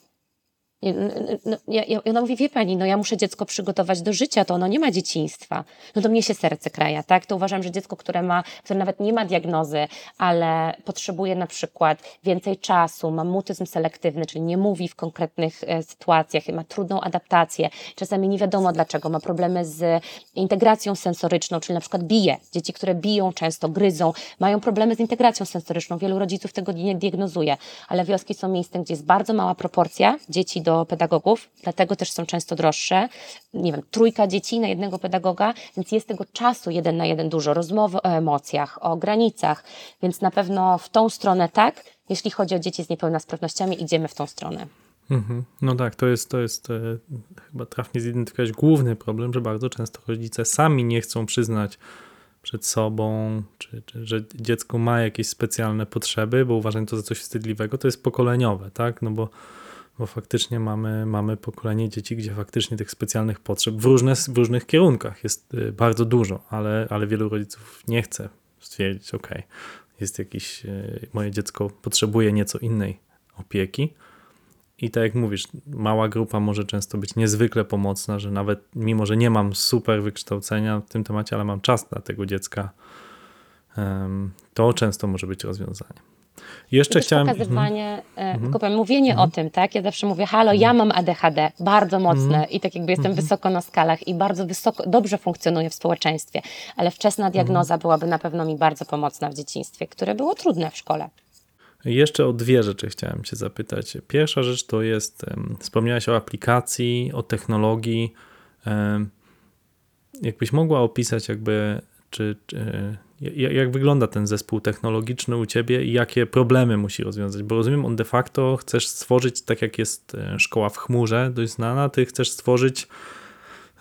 no, ja, ja, ona mówi, wie pani, no ja muszę dziecko przygotować do życia, to ono nie ma dzieciństwa. No to mnie się serce kraja, tak? To uważam, że dziecko, które ma, które nawet nie ma diagnozy, ale potrzebuje na przykład więcej czasu, ma mutyzm selektywny, czyli nie mówi w konkretnych e, sytuacjach, ma trudną adaptację, czasami nie wiadomo dlaczego, ma problemy z integracją sensoryczną, czyli na przykład bije. Dzieci, które biją często, gryzą, mają problemy z integracją sensoryczną. Wielu rodziców tego nie diagnozuje, ale wioski są miejscem, gdzie jest bardzo mała proporcja dzieci do pedagogów, dlatego też są często droższe. Nie wiem, trójka dzieci na jednego pedagoga, więc jest tego czasu jeden na jeden dużo, rozmowy o emocjach, o granicach, więc na pewno w tą stronę tak. Jeśli chodzi o dzieci z niepełnosprawnościami, idziemy w tą stronę. Mhm. No tak, to jest, to jest e, chyba trafnie zidentyfikować główny problem, że bardzo często rodzice sami nie chcą przyznać przed sobą, czy, czy, że dziecko ma jakieś specjalne potrzeby, bo uważają to za coś wstydliwego, to jest pokoleniowe, tak? No bo bo faktycznie mamy, mamy pokolenie dzieci, gdzie faktycznie tych specjalnych potrzeb w, różne, w różnych kierunkach jest y, bardzo dużo, ale, ale wielu rodziców nie chce stwierdzić, ok, jest jakiś, y, moje dziecko potrzebuje nieco innej opieki. I tak jak mówisz, mała grupa może często być niezwykle pomocna, że nawet mimo, że nie mam super wykształcenia w tym temacie, ale mam czas dla tego dziecka, to często może być rozwiązaniem. Jeszcze chciałem... Pokazywanie, mm. powiem, mówienie mm. o tym, tak? Ja zawsze mówię, halo, ja mam ADHD, bardzo mocne mm. i tak jakby jestem mhm. wysoko na skalach i bardzo wysoko, dobrze funkcjonuję w społeczeństwie, ale wczesna mhm. diagnoza byłaby na pewno mi bardzo pomocna w dzieciństwie, które było trudne w szkole. Jeszcze o dwie rzeczy chciałem Cię zapytać. Pierwsza rzecz to jest, wspomniałaś o aplikacji, o technologii. Jakbyś mogła opisać jakby, czy, czy jak wygląda ten zespół technologiczny u ciebie i jakie problemy musi rozwiązać? Bo rozumiem, on de facto chcesz stworzyć, tak jak jest e, szkoła w chmurze, dość znana, ty chcesz stworzyć,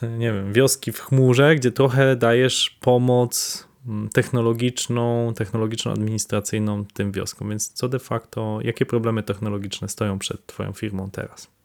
e, nie wiem, wioski w chmurze, gdzie trochę dajesz pomoc mm, technologiczną, technologiczno-administracyjną tym wioskom. Więc co de facto, jakie problemy technologiczne stoją przed Twoją firmą teraz?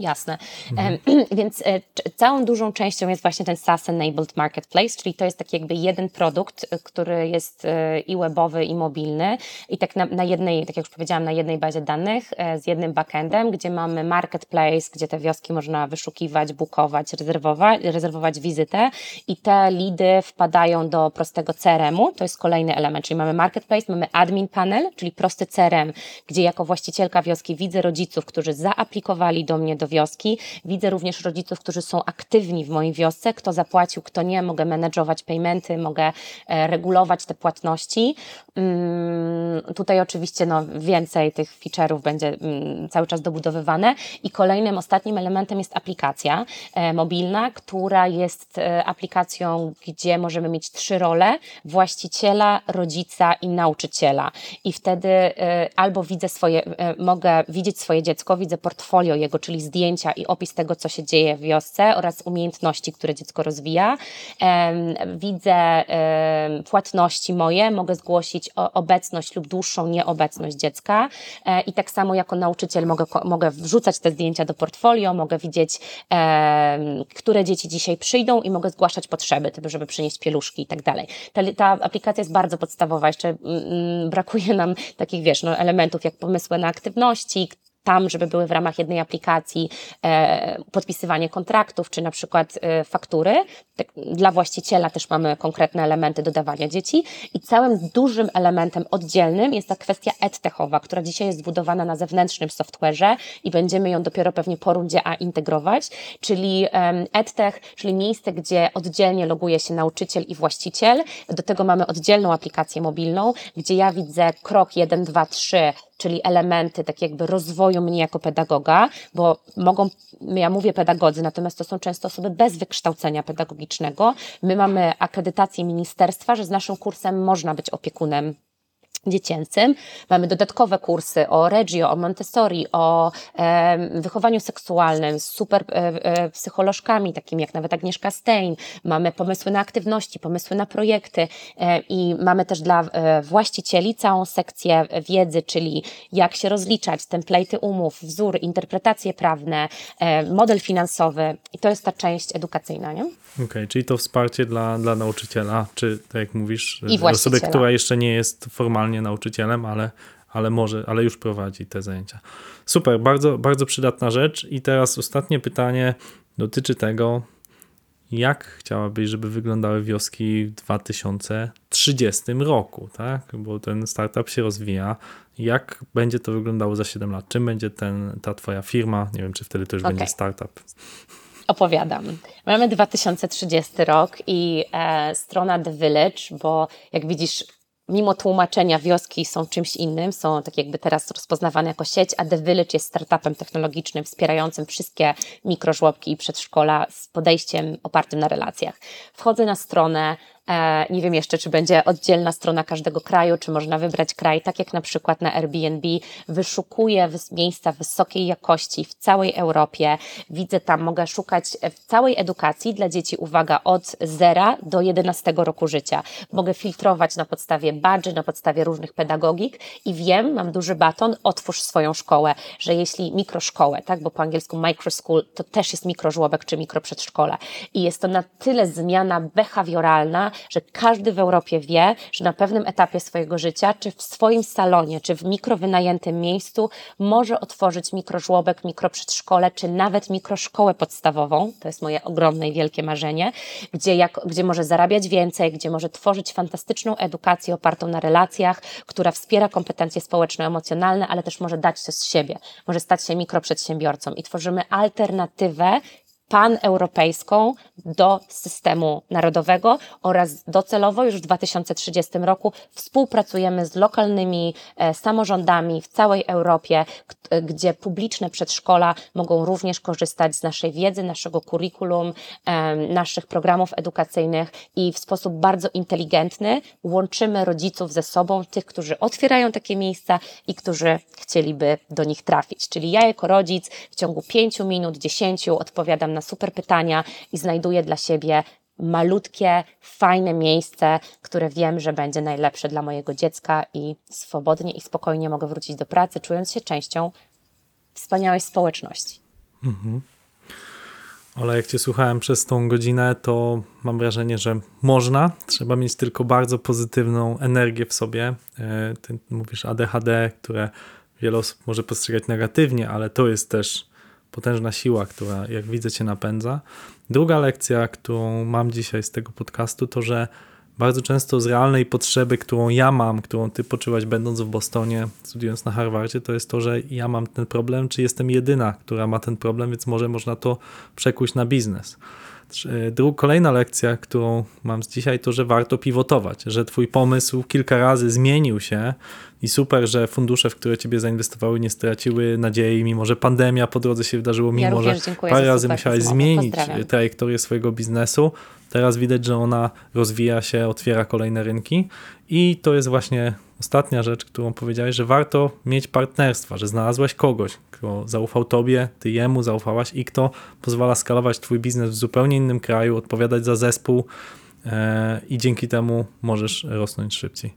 Jasne. Mhm. Więc e, całą dużą częścią jest właśnie ten SaaS-enabled marketplace, czyli to jest taki jakby jeden produkt, e, który jest e, i webowy, i mobilny i tak na, na jednej, tak jak już powiedziałam, na jednej bazie danych z jednym backendem, gdzie mamy marketplace, gdzie te wioski można wyszukiwać, bukować, rezerwować, rezerwować wizytę i te lidy wpadają do prostego CRM-u, to jest kolejny element, czyli mamy marketplace, mamy admin panel, czyli prosty CRM, gdzie jako właścicielka wioski widzę rodziców, którzy zaaplikowali do mnie do wioski. Widzę również rodziców, którzy są aktywni w mojej wiosce, kto zapłacił, kto nie, mogę menedżować paymenty, mogę e, regulować te płatności. Mm, tutaj oczywiście no, więcej tych feature'ów będzie mm, cały czas dobudowywane i kolejnym, ostatnim elementem jest aplikacja e, mobilna, która jest e, aplikacją, gdzie możemy mieć trzy role, właściciela, rodzica i nauczyciela i wtedy albo widzę swoje, mogę widzieć swoje dziecko, widzę portfolio jego, czyli zdjęcia i opis tego, co się dzieje w wiosce oraz umiejętności, które dziecko rozwija. Widzę płatności moje, mogę zgłosić obecność lub dłuższą nieobecność dziecka. E, I tak samo jako nauczyciel mogę, mogę wrzucać te zdjęcia do portfolio, mogę widzieć, które dzieci dzisiaj przyjdą i mogę zgłaszać potrzeby, żeby przynieść pieluszki i tak dalej. Ta, ta aplikacja jest bardzo podstawowa, jeszcze mm, mm, brakuje nam takich, wiesz, no, elementów jak pomysły na aktywności, tam, żeby były w ramach jednej aplikacji e, podpisywanie kontraktów, czy na przykład e, faktury. Tak, dla właściciela też mamy konkretne elementy dodawania dzieci i całym dużym elementem oddzielnym jest ta kwestia edtechowa, która dzisiaj jest zbudowana na zewnętrznym software'ze i będziemy ją dopiero pewnie po rundzie A integrować, czyli e, edtech, czyli miejsce, gdzie oddzielnie loguje się nauczyciel i właściciel. Do tego mamy oddzielną aplikację mobilną, gdzie ja widzę krok 1, 2, 3, czyli elementy tak jakby rozwoju mnie jako pedagoga, bo mogą, ja mówię pedagodzy, natomiast to są często osoby bez wykształcenia pedagogicznego. My mamy akredytację ministerstwa, że z naszym kursem można być opiekunem dziecięcym. Mamy dodatkowe kursy o Reggio, o Montessori, o e, wychowaniu seksualnym z super e, e, psycholożkami, takimi jak nawet Agnieszka Stein. Mamy pomysły na aktywności, pomysły na projekty e, i mamy też dla e, właścicieli całą sekcję wiedzy, czyli jak się rozliczać, template'y umów, wzór, interpretacje prawne, e, model finansowy i to jest ta część edukacyjna, nie? Okej, okay, czyli to wsparcie dla, dla nauczyciela, czy tak jak mówisz, osoby, która jeszcze nie jest formalnie nauczycielem, ale, ale może, ale już prowadzi te zajęcia. Super, bardzo, bardzo przydatna rzecz. I teraz ostatnie pytanie dotyczy tego, jak chciałabyś, żeby wyglądały wioski w 2030 roku, tak? Bo ten startup się rozwija. Jak będzie to wyglądało za 7 lat? Czym będzie ten, ta twoja firma? Nie wiem, czy wtedy to już okay. będzie startup opowiadam. Mamy 2030 rok i e, strona The Village, bo jak widzisz, mimo tłumaczenia wioski są czymś innym, są tak jakby teraz rozpoznawane jako sieć, a The Village jest startupem technologicznym wspierającym wszystkie mikrożłobki i przedszkola z podejściem opartym na relacjach. Wchodzę na stronę, nie wiem jeszcze, czy będzie oddzielna strona każdego kraju, czy można wybrać kraj, tak jak na przykład na Airbnb. Wyszukuję miejsca wysokiej jakości w całej Europie. Widzę tam, mogę szukać w całej edukacji dla dzieci, uwaga, od 0 do 11 roku życia. Mogę filtrować na podstawie badży, na podstawie różnych pedagogik i wiem, mam duży baton, otwórz swoją szkołę, że jeśli mikroszkołę, tak, bo po angielsku microschool to też jest mikrożłobek czy mikroprzedszkole i jest to na tyle zmiana behawioralna, że każdy w Europie wie, że na pewnym etapie swojego życia, czy w swoim salonie, czy w mikrowynajętym miejscu, może otworzyć mikrożłobek, mikroprzedszkole, czy nawet mikroszkołę podstawową. To jest moje ogromne i wielkie marzenie, gdzie, jak, gdzie może zarabiać więcej, gdzie może tworzyć fantastyczną edukację opartą na relacjach, która wspiera kompetencje społeczno-emocjonalne, ale też może dać coś z siebie, może stać się mikroprzedsiębiorcą i tworzymy alternatywę paneuropejską do systemu narodowego oraz docelowo już w 2030 roku współpracujemy z lokalnymi e, samorządami w całej Europie, gdzie publiczne przedszkola mogą również korzystać z naszej wiedzy, naszego kurikulum, naszych programów edukacyjnych i w sposób bardzo inteligentny łączymy rodziców ze sobą, tych, którzy otwierają takie miejsca i którzy chcieliby do nich trafić. Czyli ja jako rodzic w ciągu 5 minut, 10 odpowiadam na super pytania i znajduję dla siebie malutkie, fajne miejsce, które wiem, że będzie najlepsze dla mojego dziecka i swobodnie i spokojnie mogę wrócić do pracy, czując się częścią wspaniałej społeczności. Mhm. Ale jak Cię słuchałem przez tą godzinę, to mam wrażenie, że można. Trzeba mieć tylko bardzo pozytywną energię w sobie. E, ty mówisz ADHD, które wiele osób może postrzegać negatywnie, ale to jest też potężna siła, która jak widzę cię napędza. Druga lekcja, którą mam dzisiaj z tego podcastu, to że bardzo często z realnej potrzeby, którą ja mam, którą ty poczułaś będąc w Bostonie, studiując na Harvardzie, to jest to, że ja mam ten problem, czy jestem jedyna, która ma ten problem, więc może można to przekuć na biznes. Druga, kolejna lekcja, którą mam z dzisiaj, to, że warto pivotować, że twój pomysł kilka razy zmienił się i super, że fundusze, w które ciebie zainwestowały, nie straciły nadziei, mimo że pandemia po drodze się wydarzyło, mimo ja że parę razy musiałeś zmienić trajektorię swojego biznesu. Teraz widać, że ona rozwija się, otwiera kolejne rynki i to jest właśnie ostatnia rzecz, którą powiedziałeś, że warto mieć partnerstwa, że znalazłeś kogoś, kto zaufał tobie, ty jemu zaufałaś i kto pozwala skalować twój biznes w zupełnie innym kraju, odpowiadać za zespół e, i dzięki temu możesz rosnąć szybciej.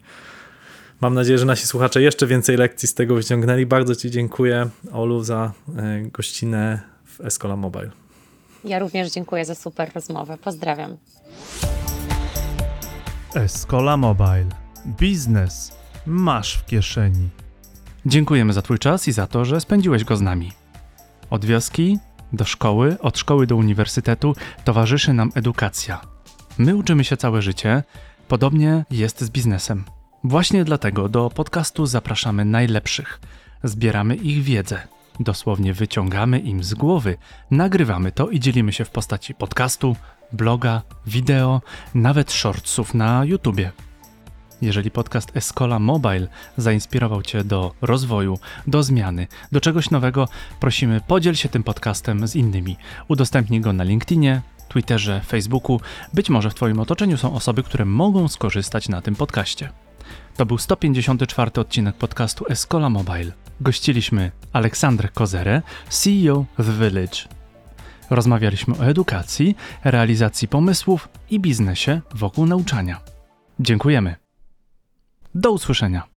Mam nadzieję, że nasi słuchacze jeszcze więcej lekcji z tego wyciągnęli. Bardzo Ci dziękuję, Olu, za e, gościnę w Escola Mobile. Ja również dziękuję za super rozmowę. Pozdrawiam. Escola Mobile. Biznes masz w kieszeni. Dziękujemy za Twój czas i za to, że spędziłeś go z nami. Od wioski do szkoły, od szkoły do uniwersytetu towarzyszy nam edukacja. My uczymy się całe życie, podobnie jest z biznesem. Właśnie dlatego do podcastu zapraszamy najlepszych. Zbieramy ich wiedzę. Dosłownie wyciągamy im z głowy, nagrywamy to i dzielimy się w postaci podcastu, bloga, wideo, nawet shortsów na YouTubie. Jeżeli podcast Escola Mobile zainspirował Cię do rozwoju, do zmiany, do czegoś nowego, prosimy podziel się tym podcastem z innymi. Udostępnij go na LinkedInie, Twitterze, Facebooku. Być może w Twoim otoczeniu są osoby, które mogą skorzystać na tym podcaście. To był 154 odcinek podcastu Escola Mobile. Gościliśmy Aleksandrę Kozerę, CEO The Village. Rozmawialiśmy o edukacji, realizacji pomysłów i biznesie wokół nauczania. Dziękujemy. Do usłyszenia.